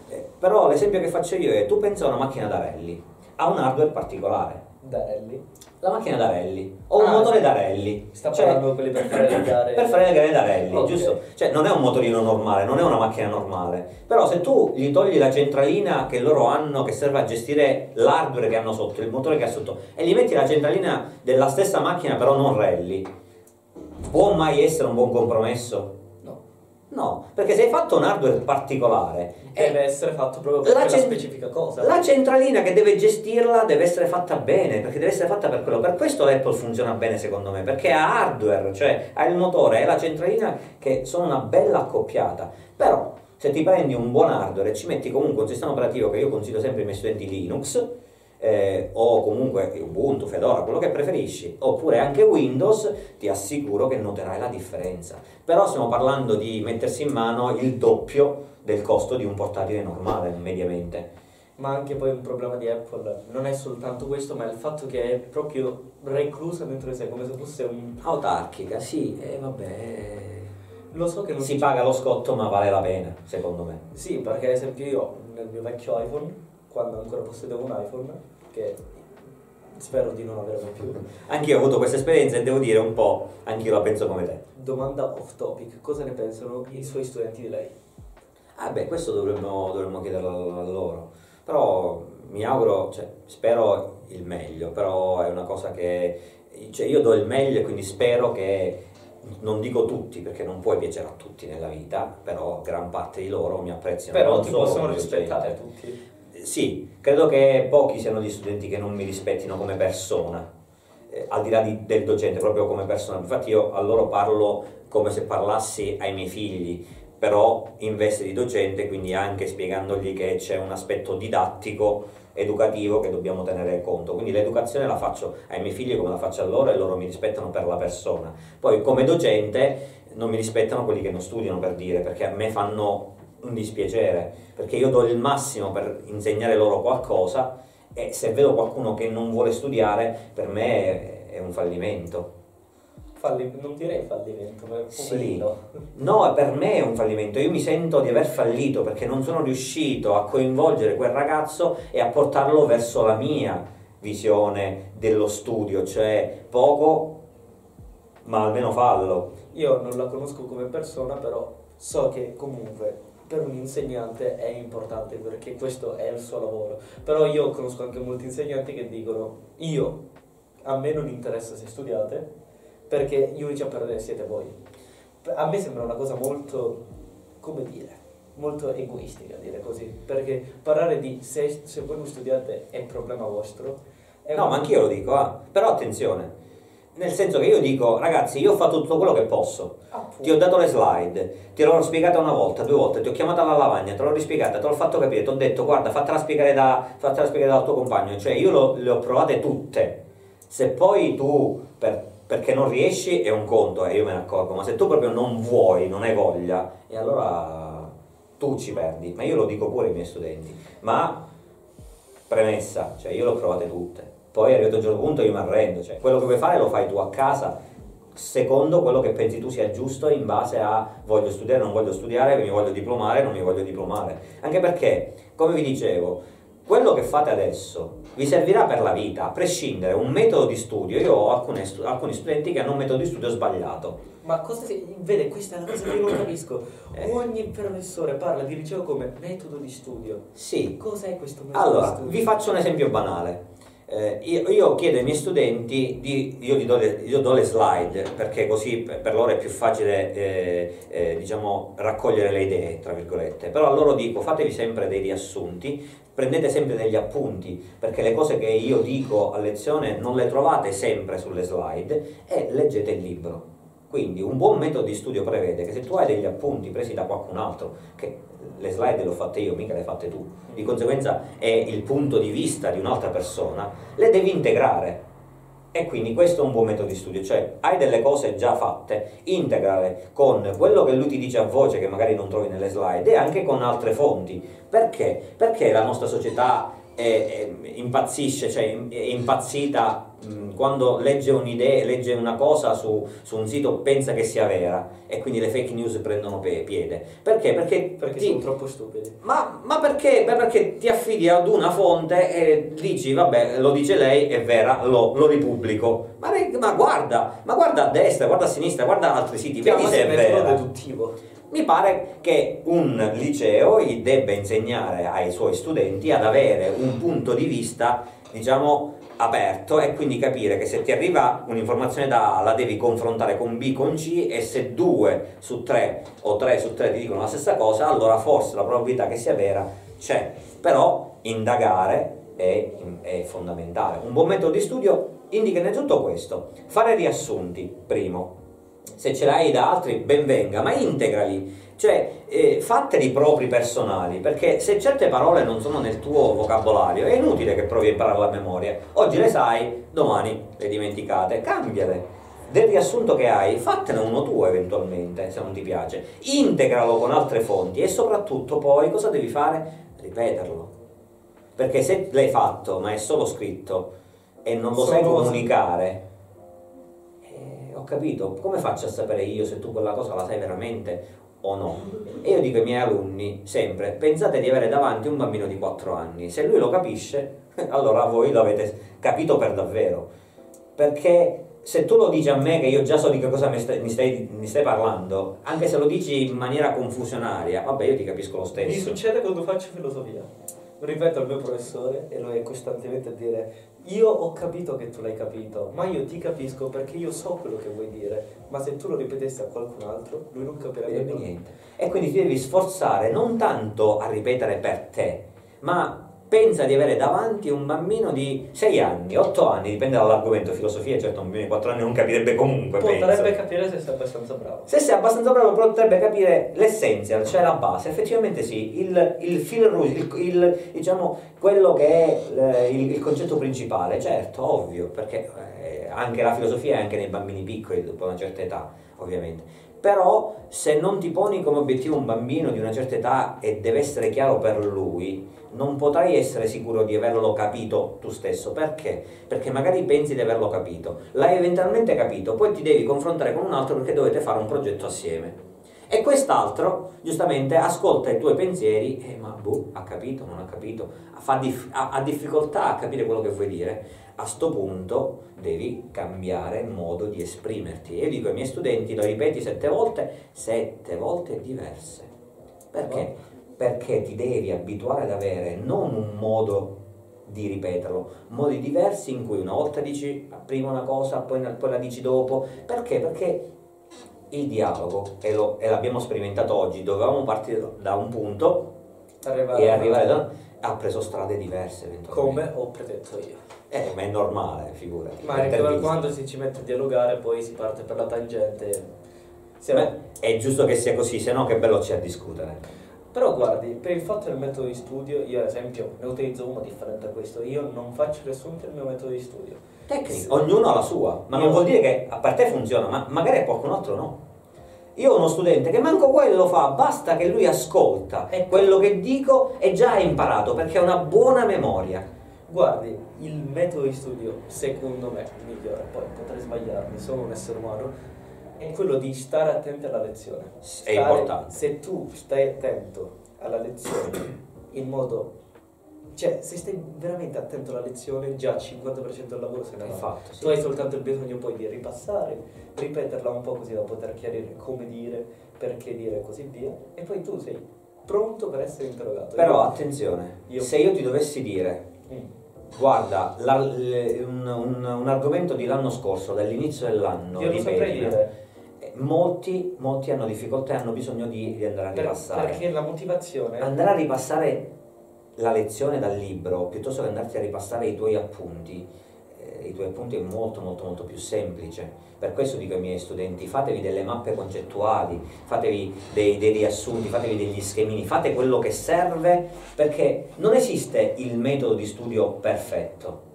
Eh, però l'esempio che faccio io è tu pensa a una macchina da rally, ha un hardware particolare. Darelli. La macchina da rally o un Ah, motore da rally. Sta Cioè, parlando quelli per fare le gare. per fare le gare da rally, Ok. giusto? Cioè non è un motorino normale, non è una macchina normale. Però se tu gli togli la centralina che loro hanno che serve a gestire l'hardware che hanno sotto, il motore che ha sotto, e gli metti la centralina della stessa macchina però non rally, può mai essere un buon compromesso? No. Perché se hai fatto un hardware particolare, Deve eh, essere fatto proprio per La quella cen- specifica cosa. la centralina che deve gestirla deve essere fatta bene, perché deve essere fatta per quello. Per questo l'Apple funziona bene secondo me, perché ha hardware, cioè ha il motore e la centralina che sono una bella accoppiata. Però se ti prendi un buon hardware e ci metti comunque un sistema operativo che io consiglio sempre ai miei studenti Linux, eh, o comunque Ubuntu, Fedora, quello che preferisci, oppure anche Windows, ti assicuro che noterai la differenza. Però stiamo parlando di mettersi in mano il doppio del costo di un portatile normale, mediamente. Ma anche poi un problema di Apple non è soltanto questo, ma è il fatto che è proprio reclusa dentro di sé, come se fosse un... Autarchica, sì, e vabbè... Lo so che non Si paga lo scotto, ma vale la pena, secondo me. Sì, perché ad esempio io nel mio vecchio iPhone, quando ancora possedevo un iPhone, che spero di non avere mai più, Anch'io ho avuto questa esperienza e devo dire un po', anch'io la penso come te. domanda off topic, cosa ne pensano i suoi studenti di lei? Ah beh, questo dovremmo, dovremmo chiederlo a loro. Però mi auguro, cioè, spero il meglio, però è una cosa che... Cioè, io do il meglio e quindi spero che... Non dico tutti perché non puoi piacere a tutti nella vita, però gran parte di loro mi apprezzano. Però non ti possono rispettare tutti. Sì, credo che pochi siano gli studenti che non mi rispettino come persona, eh, al di là di- del docente, proprio come persona. Infatti io a loro parlo come se parlassi ai miei figli, però in veste di docente, quindi anche spiegandogli che c'è un aspetto didattico, educativo che dobbiamo tenere conto. Quindi l'educazione la faccio ai miei figli come la faccio a loro e loro mi rispettano per la persona. Poi come docente non mi rispettano quelli che non studiano per dire, perché a me fanno un dispiacere, perché io do il massimo per insegnare loro qualcosa e se vedo qualcuno che non vuole studiare, per me è- è un fallimento. Falli- non direi fallimento, ma Sì. poverino. No, per me è un fallimento. Io mi sento di aver fallito perché non sono riuscito a coinvolgere quel ragazzo e a portarlo verso la mia visione dello studio, cioè poco, ma almeno fallo. Io non la conosco come persona, però so che comunque per un insegnante è importante perché questo è il suo lavoro. Però io conosco anche molti insegnanti che dicono io a me non interessa se studiate perché gli unici a perdere siete voi. A me sembra una cosa molto, come dire, molto egoistica dire così, perché parlare di se, se voi non studiate è problema vostro. No, un- ma anch'io lo dico, ah. però attenzione. Nel senso che io dico, ragazzi, io ho fatto tutto quello che posso. Appunto. Ti ho dato le slide, ti l'ho spiegata una volta, due volte, ti ho chiamato alla lavagna, te l'ho rispiegata, te l'ho fatto capire, ti ho detto guarda, fatela spiegare, da, fatela spiegare dal tuo compagno, cioè io lo- le ho provate tutte. Se poi tu, per- perché non riesci, è un conto, e io me ne accorgo, ma se tu proprio non vuoi, non hai voglia, e allora tu ci perdi. Ma io lo dico pure ai miei studenti. Ma premessa, cioè io le ho provate tutte. Poi arrivato a un certo punto io mi arrendo, cioè quello che vuoi fare lo fai tu a casa, secondo quello che pensi tu sia giusto in base a voglio studiare, non voglio studiare, mi voglio diplomare, non mi voglio diplomare. Anche perché, come vi dicevo, quello che fate adesso vi servirà per la vita, a prescindere, un metodo di studio. Io ho alcune alcuni studenti che hanno un metodo di studio sbagliato. Ma cosa si... Vede, questa è la cosa che io non capisco. Eh. Ogni professore parla di liceo come metodo di studio. Sì, Cos'è questo metodo di Allora, studio? vi faccio un esempio banale. Eh, io, io chiedo ai miei studenti, di, io do le, io do le slide perché così per per loro è più facile eh, eh, diciamo, raccogliere le idee, tra virgolette. Però a loro dico fatevi sempre dei riassunti, prendete sempre degli appunti perché le cose che io dico a lezione non le trovate sempre sulle slide e leggete il libro. Quindi un buon metodo di studio prevede che se tu hai degli appunti presi da qualcun altro, che le slide le ho fatte io, mica le hai fatte tu, di conseguenza è il punto di vista di un'altra persona, le devi integrare. E quindi questo è un buon metodo di studio, cioè hai delle cose già fatte, integrale con quello che lui ti dice a voce che magari non trovi nelle slide e anche con altre fonti. Perché? Perché la nostra società è- è- impazzisce, cioè è impazzita mh, quando legge un'idea, legge una cosa su, su un sito, pensa che sia vera e quindi le fake news prendono pe- piede. Perché? Perché, Perché ti- sono troppo stupidi. ma, ma perché? Perché ti affidi ad una fonte e dici, vabbè, lo dice lei, è vera, lo, lo ripubblico. Ma, ma guarda, ma guarda a destra, guarda a sinistra, guarda altri siti, vedi Chiamasi se è vera. deduttivo. Mi pare che un liceo gli debba insegnare ai suoi studenti ad avere un punto di vista, diciamo, aperto e quindi capire che se ti arriva un'informazione da A la devi confrontare con B, con C e se due su tre o tre su tre ti dicono la stessa cosa, allora forse la probabilità che sia vera c'è. Però indagare è, è fondamentale. Un buon metodo di studio indica innanzitutto questo, fare riassunti, primo, se ce l'hai da altri ben venga, ma integrali. Cioè, eh, fatteli propri personali, perché se certe parole non sono nel tuo vocabolario, è inutile che provi a imparare la memoria. Oggi le sai, domani le dimenticate, cambiale. Del riassunto che hai, fattene uno tuo eventualmente, se non ti piace. Integralo con altre fonti e soprattutto poi cosa devi fare? Ripeterlo. Perché se l'hai fatto, ma è solo scritto, e non lo sai comunicare, eh, ho capito, come faccio a sapere io se tu quella cosa la sai veramente o no? E io dico ai miei alunni sempre, pensate di avere davanti un bambino di 4 anni, se lui lo capisce, allora voi lo avete capito per davvero. Perché se tu lo dici a me che io già so di che cosa mi stai, mi stai- mi stai parlando, anche se lo dici in maniera confusionaria, vabbè io ti capisco lo Mi stesso. succede quando faccio filosofia. Ripeto al mio professore e lui è costantemente a dire io ho capito che tu l'hai capito, ma io ti capisco perché io so quello che vuoi dire, ma se tu lo ripetessi a qualcun altro, lui non capirebbe niente. E quindi ti devi sforzare non tanto a ripetere per te, ma pensa di avere davanti un bambino di 6 anni, 8 anni, dipende dall'argomento, filosofia, certo un bambino di 4 anni non capirebbe comunque, Potrebbe penso. capire se sei abbastanza bravo. Se sei abbastanza bravo potrebbe capire l'essenzial, cioè la base, effettivamente sì, il, il fil rouge, il, il- diciamo quello che è eh, il, il concetto principale, certo, ovvio, perché eh, anche la filosofia è anche nei bambini piccoli dopo una certa età, ovviamente. Però se non ti poni come obiettivo un bambino di una certa età e deve essere chiaro per lui, non potrai essere sicuro di averlo capito tu stesso. Perché? Perché magari pensi di averlo capito, l'hai eventualmente capito, poi ti devi confrontare con un altro perché dovete fare un progetto assieme. E quest'altro, giustamente, ascolta i tuoi pensieri e ma boh, ha capito, non ha capito, fa dif- ha, ha difficoltà a capire quello che vuoi dire. A sto punto devi cambiare modo di esprimerti. Io dico ai miei studenti, lo ripeti sette volte, sette volte diverse. Perché? Perché ti devi abituare ad avere non un modo di ripeterlo, modi diversi in cui una volta dici prima una cosa, poi, poi la dici dopo. Perché? Perché il dialogo, e, lo- e l'abbiamo sperimentato oggi, dovevamo partire da un punto Arrivare e arrivare da... ha preso strade diverse eventualmente. come ho predetto io. Eh, ma è normale, figurati. Ma intervista. quando si ci mette a dialogare poi si parte per la tangente. Siamo- Beh, è giusto che sia così, se no che bello c'è a discutere. Però guardi, per il fatto del metodo di studio, io ad esempio ne utilizzo uno differente da questo, io non faccio riassunti del mio metodo di studio. Tecnica, ognuno ha la sua, ma non Io- vuol dire che a per te funziona, ma magari a qualcun altro no. Io ho uno studente che manco quello fa, basta che lui ascolta Ecco. quello che dico e già ha imparato perché ha una buona memoria. Guardi, il metodo di studio, secondo me, migliore, poi potrei sbagliarmi, sono un essere umano, è quello di stare attenti alla lezione. È Stare- importante. Se tu stai attento alla lezione in modo... Cioè, se stai veramente attento alla lezione, già il 50% del lavoro se ne È va. fatto, sì. Tu hai soltanto il bisogno poi di ripassare, ripeterla un po' così da poter chiarire come dire, perché dire e così via. E poi tu sei pronto per essere interrogato. Però attenzione, Io- se io ti dovessi dire Mm. Guarda, la- le- un, un- un argomento di l'anno scorso, dall'inizio dell'anno, Io lo saprei dire. Molti, molti hanno difficoltà e hanno bisogno di, di andare a Per- ripassare. perché la motivazione... Andare a ripassare la lezione dal libro piuttosto che andarti a ripassare i tuoi appunti, eh, i tuoi appunti è molto molto molto più semplice. Per questo dico ai miei studenti, fatevi delle mappe concettuali, fatevi dei, dei riassunti, fatevi degli schemini, fate quello che serve perché non esiste il metodo di studio perfetto.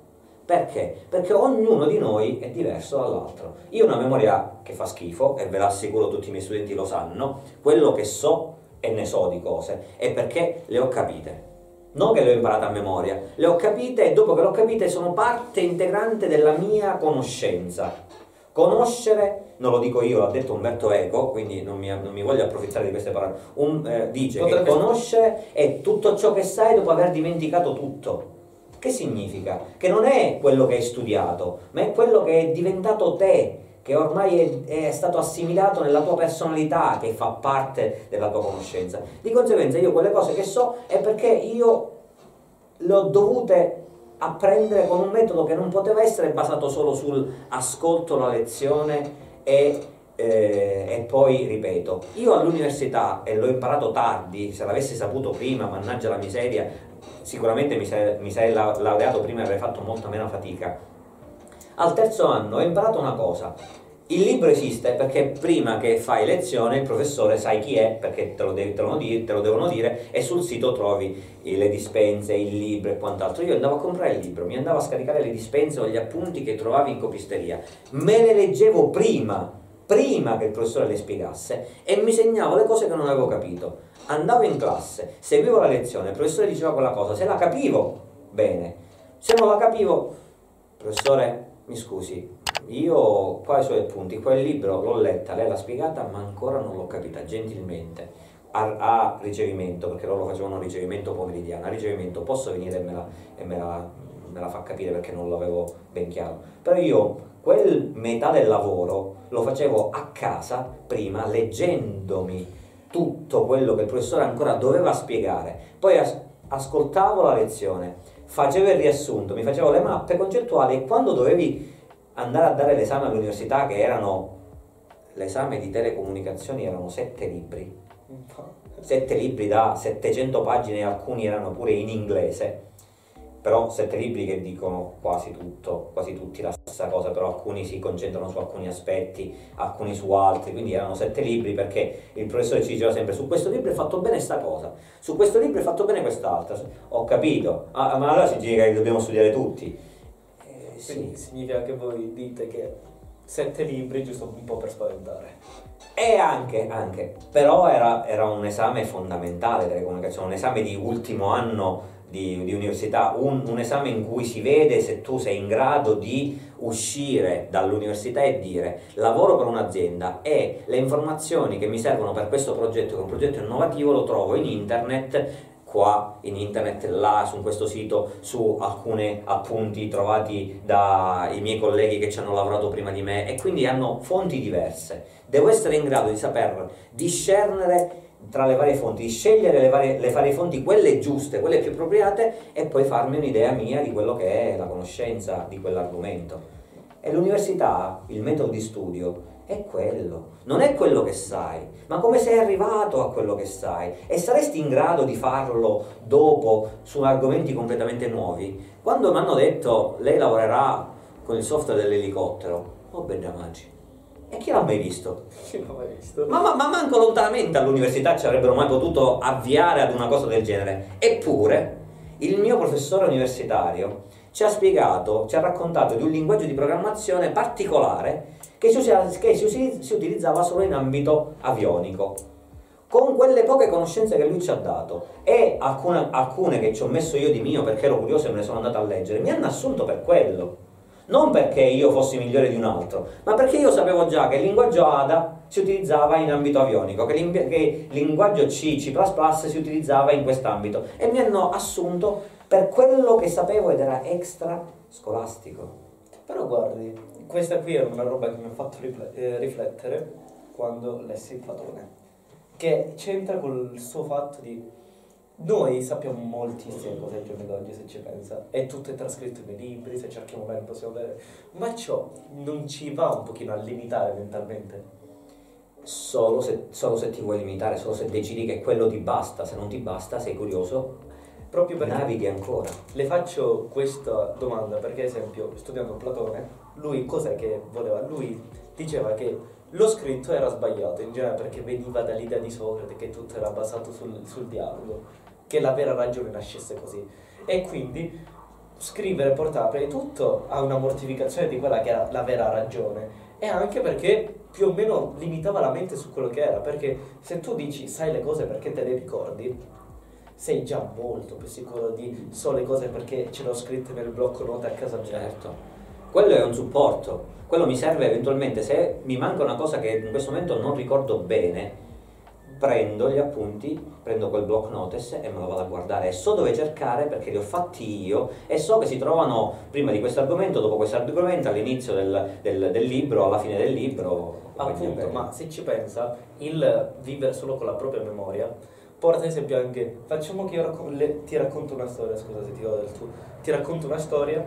Perché? Perché ognuno di noi è diverso dall'altro. Io ho una memoria che fa schifo, e ve l'assicuro tutti i miei studenti lo sanno, quello che so e ne so di cose, è perché le ho capite. Non che le ho imparate a memoria, le ho capite e dopo che le ho capite sono parte integrante della mia conoscenza. Conoscere, non lo dico io, l'ha detto Umberto Eco, quindi non mi, non mi voglio approfittare di queste parole, Un- eh, dice Potrebbe- che conoscere è tutto ciò che sai dopo aver dimenticato tutto. Che significa? Che non è quello che hai studiato, ma è quello che è diventato te, che ormai è, è stato assimilato nella tua personalità, che fa parte della tua conoscenza. Di conseguenza io quelle cose che so è perché io le ho dovute apprendere con un metodo che non poteva essere basato solo sul ascolto la lezione e, eh, e poi ripeto. Io all'università, e l'ho imparato tardi, se l'avessi saputo prima, mannaggia la miseria, sicuramente mi sarei, mi sarei lau- laureato prima e avrei fatto molta meno fatica. Al terzo anno ho imparato una cosa. Il libro esiste perché prima che fai lezione il professore sai chi è perché te lo, devi, te lo, dire, te lo devono dire e sul sito trovi le dispense, il libro e quant'altro. Io andavo a comprare il libro, mi andavo a scaricare le dispense o gli appunti che trovavi in copisteria, me le leggevo prima, prima che il professore le spiegasse e mi segnavo le cose che non avevo capito. Andavo in classe, seguivo la lezione, il professore diceva quella cosa, se la capivo, bene, se non la capivo, professore, mi scusi, io qua i suoi punti, quel libro l'ho letta, lei l'ha spiegata, ma ancora non l'ho capita, gentilmente. A, a ricevimento, perché loro facevano ricevimento pomeridiano, a ricevimento posso venire e me la, e me la, me la fa capire perché non l'avevo ben chiaro. Però io quel metà del lavoro lo facevo a casa prima leggendomi tutto quello che il professore ancora doveva spiegare. Poi as- ascoltavo la lezione, facevo il riassunto, mi facevo le mappe concettuali e quando dovevi andare a dare l'esame all'università che erano l'esame di telecomunicazioni erano sette libri. Sette libri da 700 pagine alcuni erano pure in inglese però sette libri che dicono quasi tutto, quasi tutti la stessa cosa, però alcuni si concentrano su alcuni aspetti, alcuni su altri, quindi erano sette libri perché il professore ci diceva sempre su questo libro è fatto bene questa cosa, su questo libro è fatto bene quest'altra, ho capito, ah, ma allora significa che dobbiamo studiare tutti quindi sì. significa che voi dite che sette libri giusto un po' per spaventare. E anche, anche. però era, era un esame fondamentale delle comunicazioni, un esame di ultimo anno di, di università, un, un, esame in cui si vede se tu sei in grado di uscire dall'università e dire lavoro per un'azienda e le informazioni che mi servono per questo progetto, che è un progetto innovativo, lo trovo in internet qua in internet, là su questo sito, su alcuni appunti trovati dai miei colleghi che ci hanno lavorato prima di me e quindi hanno fonti diverse. Devo essere in grado di saper discernere tra le varie fonti, di scegliere le varie, le varie fonti, quelle giuste, quelle più appropriate e poi farmi un'idea mia di quello che è la conoscenza di quell'argomento. E l'università, il metodo di studio, è quello, non è quello che sai, ma come sei arrivato a quello che sai e saresti in grado di farlo dopo su argomenti completamente nuovi. Quando mi hanno detto lei lavorerà con il software dell'elicottero, oh bendamaggi, e chi l'ha mai visto? Chi l'ha mai visto? Ma, ma, ma, manco lontanamente all'università ci avrebbero mai potuto avviare ad una cosa del genere. Eppure, il mio professore universitario ci ha spiegato, ci ha raccontato di un linguaggio di programmazione particolare che si, usa, che si, si utilizzava solo in ambito avionico con quelle poche conoscenze che lui ci ha dato e alcune, alcune, che ci ho messo io di mio perché ero curioso e me ne sono andato a leggere, mi hanno assunto per quello. Non perché io fossi migliore di un altro, ma perché io sapevo già che il linguaggio ADA si utilizzava in ambito avionico, che, il linguaggio C, C++ si utilizzava in quest'ambito e mi hanno assunto per quello che sapevo ed era extra scolastico. Però guardi, questa qui era una roba che mi ha fatto eh, riflettere quando lessi Platone, che c'entra col suo fatto di... Noi sappiamo moltissime cose ai giorni d'oggi se ci pensa, è tutto trascritto nei libri, se cerchiamo bene possiamo vedere, ma ciò non ci va un pochino a limitare mentalmente? Solo se, solo se ti vuoi limitare, solo se decidi che quello ti basta, se non ti basta sei curioso proprio perché navighi ancora. Le faccio questa domanda perché, ad esempio, studiando Platone, lui cos'è che voleva? Lui diceva che lo scritto era sbagliato in genere perché veniva dall'idea di Socrate che tutto era basato sul, sul dialogo, che la vera ragione nascesse così. E quindi scrivere portava prima di tutto a una mortificazione di quella che era la vera ragione e anche perché più o meno limitava la mente su quello che era, perché se tu dici sai le cose perché te le ricordi, sei già molto più sicuro di so le cose perché ce l'ho scritte nel blocco note a casa mia. Certo. Quello è un supporto, quello mi serve eventualmente se mi manca una cosa che in questo momento non ricordo bene, prendo gli appunti, prendo quel block notice e me lo vado a guardare e so dove cercare perché li ho fatti io e so che si trovano prima di questo argomento, dopo questo argomento, all'inizio del, del, del libro, alla fine del libro. Appunto, ma se ci pensa, il vivere solo con la propria memoria porta ad esempio anche, facciamo che io raccon- le, ti racconto una storia, scusa se ti do del tuo, ti racconto una storia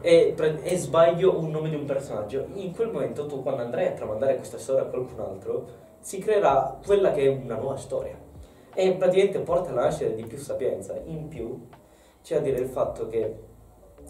e, pre- e, sbaglio un nome di un personaggio. In quel momento tu quando andrai a tramandare questa storia a qualcun altro, si creerà quella che è una nuova storia. E praticamente porta alla nascita di più sapienza. In più c'è a dire il fatto che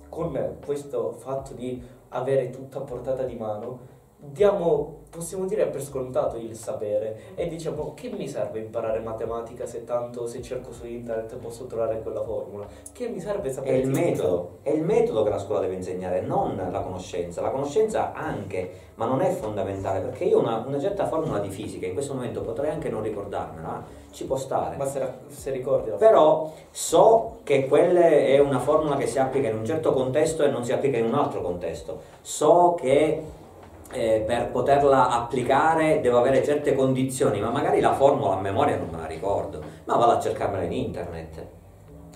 con questo fatto di avere tutto a portata di mano, diamo, possiamo dire per scontato il sapere e diciamo che mi serve imparare matematica se tanto se cerco su internet posso trovare quella formula? Che mi serve È sapere il fisica? metodo, è il metodo che la scuola deve insegnare, non la conoscenza. La conoscenza anche, ma non è fondamentale, perché io una, una certa formula di fisica in questo momento potrei anche non ricordarmela, ci può stare. Ma se, se ricordi la Però so che quella è una formula che si applica in un certo contesto e non si applica in un altro contesto. So che eh, per poterla applicare devo avere certe condizioni, ma magari la formula a memoria non me la ricordo, ma vado a cercarmela in internet.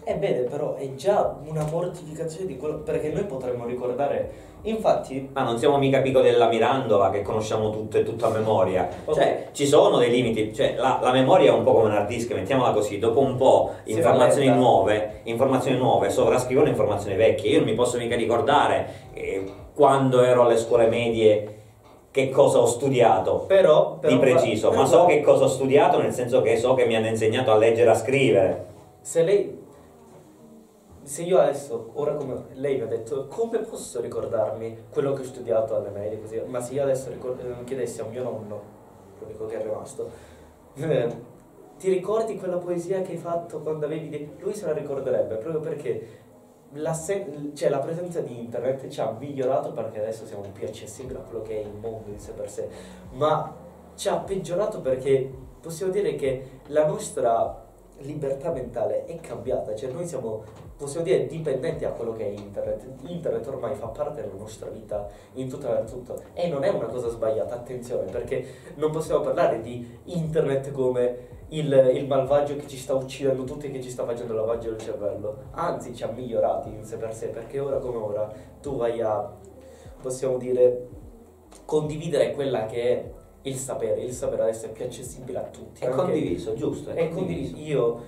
Eh bene, però è già una mortificazione di quello perché noi potremmo ricordare. Infatti, Ma non siamo mica Pico della Mirandola che conosciamo tutto e tutto a memoria. Ok. Cioè, ci sono dei limiti. Cioè, la, la memoria è un po' come un hard disk, mettiamola così. Dopo un po' informazioni nuove, informazioni nuove sovrascrivono informazioni vecchie. Io non mi posso mica ricordare eh, quando ero alle scuole medie che cosa ho studiato. però, però di preciso, però ma so che cosa ho studiato nel senso che so che mi hanno insegnato a leggere e a scrivere. se lei se io adesso, ora come lei mi ha detto, come posso ricordarmi quello che ho studiato alle medie, così, ma se io adesso eh, chiedessi a mio nonno, l'unico che è rimasto, eh, ti ricordi quella poesia che hai fatto quando avevi. Lui se la ricorderebbe proprio perché la, cioè, la presenza di internet ci ha migliorato perché adesso siamo più accessibili a quello che è il mondo in sé per sé, ma ci ha peggiorato perché possiamo dire che la nostra libertà mentale è cambiata, cioè noi siamo, possiamo dire, dipendenti a quello che è internet. Internet ormai fa parte della nostra vita in tutto e tutto e non è una cosa sbagliata, attenzione, perché non possiamo parlare di internet come il, il malvagio che ci sta uccidendo tutti e che ci sta facendo lavaggio del cervello, anzi ci ha migliorati in sé per sé, perché ora come ora tu vai a, possiamo dire, condividere quella che è il sapere, il sapere adesso è più accessibile a tutti. È anche- condiviso, giusto? è condiviso io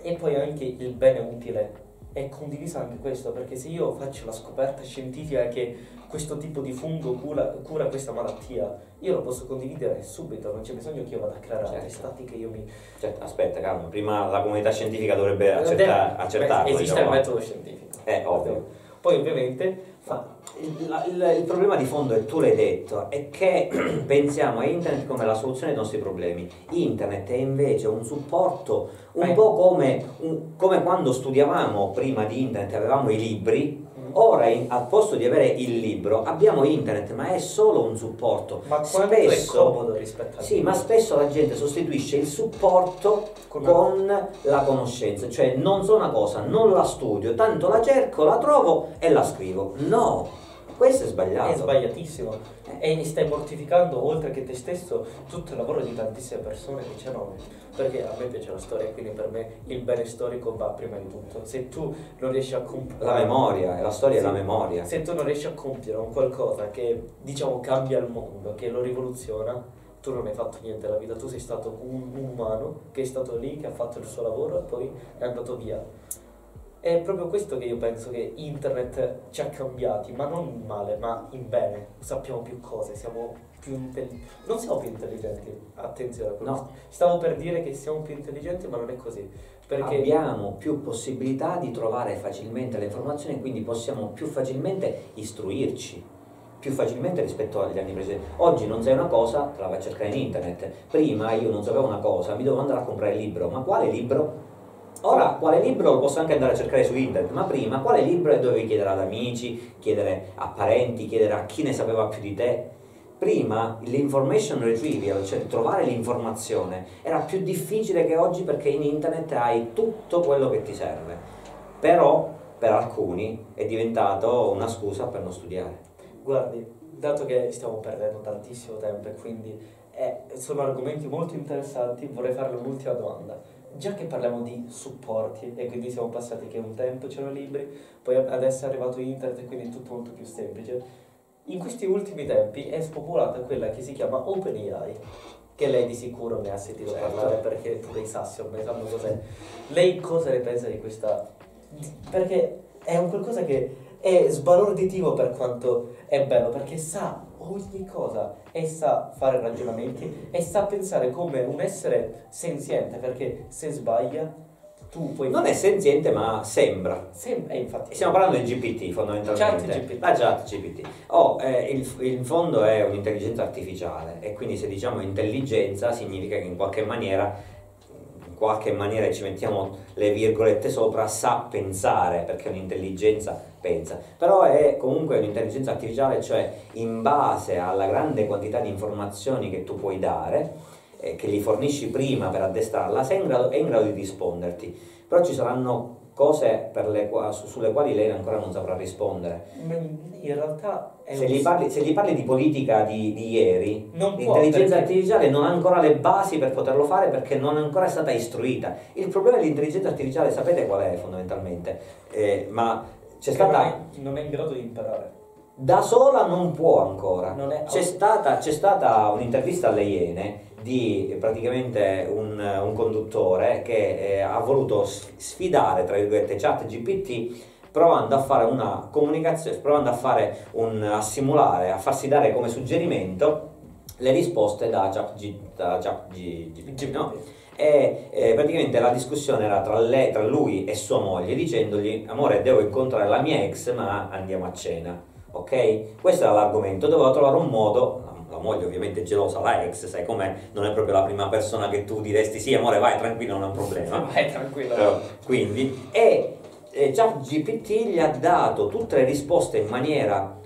e poi anche il bene utile è condiviso anche questo perché se io faccio la scoperta scientifica che questo tipo di fungo cura, cura questa malattia io lo posso condividere subito non c'è bisogno che io vada a creare Certo. altri stati che io mi Cioè, aspetta, calma, prima la comunità scientifica dovrebbe accerta- Deve- accertarlo. esiste diciamo. il metodo scientifico È ovvio. Poi ovviamente Ma il, il- il problema di fondo, e tu l'hai detto, è che pensiamo a internet come la soluzione ai nostri problemi. Internet è invece un supporto, un Eh. po' come, un- come quando studiavamo prima di internet, avevamo i libri. Ora, in- al posto di avere il libro, abbiamo internet, ma è solo un supporto. ma quanto è Spesso- comodo rispetto a Sì, ma spesso la gente sostituisce il supporto Con- con la conoscenza, cioè non so una cosa, non la studio, tanto la cerco, la trovo e la scrivo. No, questo è sbagliato. È sbagliatissimo. E stai mortificando oltre che te stesso tutto il lavoro di tantissime persone che c'erano. Perché a me piace la storia quindi per me il bene storico va prima di tutto. Se tu non riesci a compiere La memoria, la storia è la memoria. se tu non riesci a compiere un qualcosa che diciamo cambia il mondo che lo rivoluziona tu non hai fatto niente nella vita. Tu sei stato un umano che è stato lì che ha fatto il suo lavoro e poi è andato via è proprio questo che io penso che internet ci ha cambiati, ma non in male, ma in bene. Sappiamo più cose, siamo più intelligenti. Non siamo più intelligenti, attenzione a quello. No. Stavo per dire che siamo più intelligenti, ma non è così. Perché Abbiamo più possibilità di trovare facilmente le informazioni quindi possiamo più facilmente istruirci. Più facilmente rispetto agli anni precedenti. Oggi non sai una cosa, te la vai a cercare in internet. Prima io non sapevo una cosa, mi dovevo andare a comprare il libro. Ma quale libro? Ora, quale libro lo posso anche andare a cercare su internet, ma prima quale libro dovevi chiedere ad amici, chiedere a parenti, chiedere a chi ne sapeva più di te? Prima l'information retrieval, cioè trovare l'informazione, era più difficile che oggi perché in internet hai tutto quello che ti serve. Però per alcuni è diventato una scusa per non studiare. Guardi, dato che stiamo perdendo tantissimo tempo e quindi eh, sono argomenti molto interessanti, vorrei farle un'ultima domanda. Già che parliamo di supporti e quindi siamo passati che un tempo c'erano libri, poi adesso è arrivato internet e quindi è tutto molto più semplice. In questi ultimi tempi è spopolata quella che si chiama OpenAI, che lei di sicuro ne ha sentito Certo. parlare perché pure i sassi ormai sanno cos'è. Lei cosa ne pensa di questa? Perché è un qualcosa che è sbalorditivo per quanto è bello, perché sa ogni cosa e sa fare ragionamenti e sa pensare come un essere senziente, perché se sbaglia tu puoi... Non è senziente, ma sembra. Sem- eh, infatti. Stiamo parlando di GPT fondamentalmente. Chat GPT. La chat GPT. Oh, eh, il, il fondo è un'intelligenza artificiale e quindi se diciamo intelligenza significa che in qualche maniera, in qualche maniera ci mettiamo le virgolette sopra, sa pensare perché un'intelligenza pensa. Però è comunque un'intelligenza artificiale, cioè in base alla grande quantità di informazioni che tu puoi dare eh, che gli fornisci prima per addestrarla, sei in grado, è in grado di risponderti. Però ci saranno cose le, su, sulle quali lei ancora non saprà rispondere. In realtà se gli, parli, se gli, parli, di politica di, di ieri, l'intelligenza artificiale non ha ancora le basi per poterlo fare perché non è ancora stata istruita. Il problema dell'intelligenza artificiale, sapete qual è fondamentalmente? Eh, ma c'è stata... Non è, non è in grado di imparare da sola non può ancora. Non è... c'è, stata, c'è, stata, un'intervista alle Iene di praticamente un, un conduttore che eh, ha voluto sfidare, tra virgolette, chat GPT provando a fare una comunicazione, provando a fare un, a simulare, a farsi dare come suggerimento le risposte da chat, da chat GPT, no? E eh, praticamente la discussione era tra, lei, tra lui e sua moglie dicendogli amore devo incontrare la mia ex ma andiamo a cena ok? Questo era l'argomento, doveva trovare un modo, la moglie ovviamente gelosa, la ex, sai com'è, non è proprio la prima persona che tu diresti sì amore vai tranquillo, non è un problema. Vai tranquillo. Però, quindi, e eh, GPT gli ha dato tutte le risposte in maniera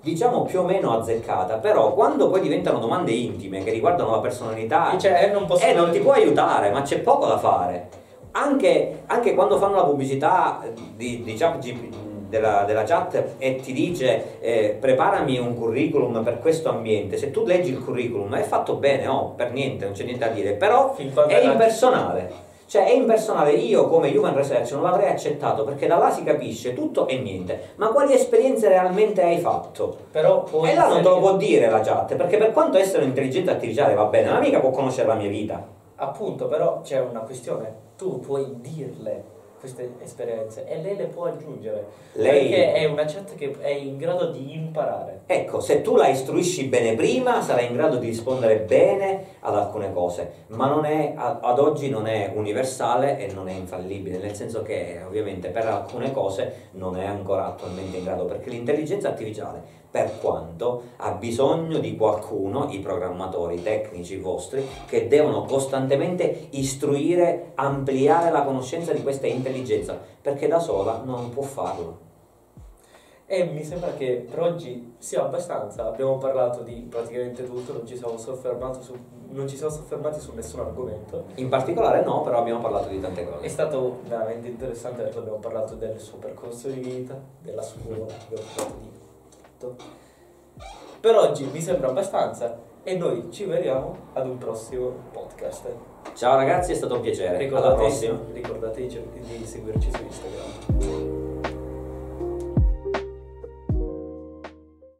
diciamo più o meno azzeccata, però quando poi diventano domande intime che riguardano la personalità, cioè, eh, non, eh, non ti può aiutare, ma c'è poco da fare. Anche, anche quando fanno la pubblicità di, di ChatGPT della, della, chat e ti dice eh, preparami un curriculum per questo ambiente, se tu leggi il curriculum è fatto bene, oh, per niente, non c'è niente da dire, però è impersonale. Cioè è impersonale, io come human research non l'avrei accettato perché da là si capisce tutto e niente. Ma quali esperienze realmente hai fatto? Però e là non te lo può dire la chat, perché per quanto essere un'intelligenza artificiale va bene, ma mica può conoscere la mia vita. Appunto, però c'è una questione, tu puoi dirle queste esperienze e lei le può aggiungere lei... perché è una chat che è in grado di imparare. Ecco se tu la istruisci bene prima sarai in grado di rispondere bene ad alcune cose ma non è, ad oggi non è universale e non è infallibile nel senso che ovviamente per alcune cose non è ancora attualmente in grado perché l'intelligenza artificiale per quanto ha bisogno di qualcuno, i programmatori tecnici vostri, che devono costantemente istruire, ampliare la conoscenza di questa intelligenza, perché da sola non può farlo. E mi sembra che per oggi sia abbastanza, abbiamo parlato di praticamente tutto, non ci siamo soffermati su, non ci siamo soffermati su nessun argomento. In particolare no, però abbiamo parlato di tante cose. È stato veramente interessante perché abbiamo parlato del suo percorso di vita, della scuola, abbiamo parlato di tutto. Per oggi mi sembra abbastanza e noi ci vediamo ad un prossimo podcast. Ciao ragazzi, è stato un piacere. Ricordate, Alla prossima. Ricordate di seguirci su Instagram.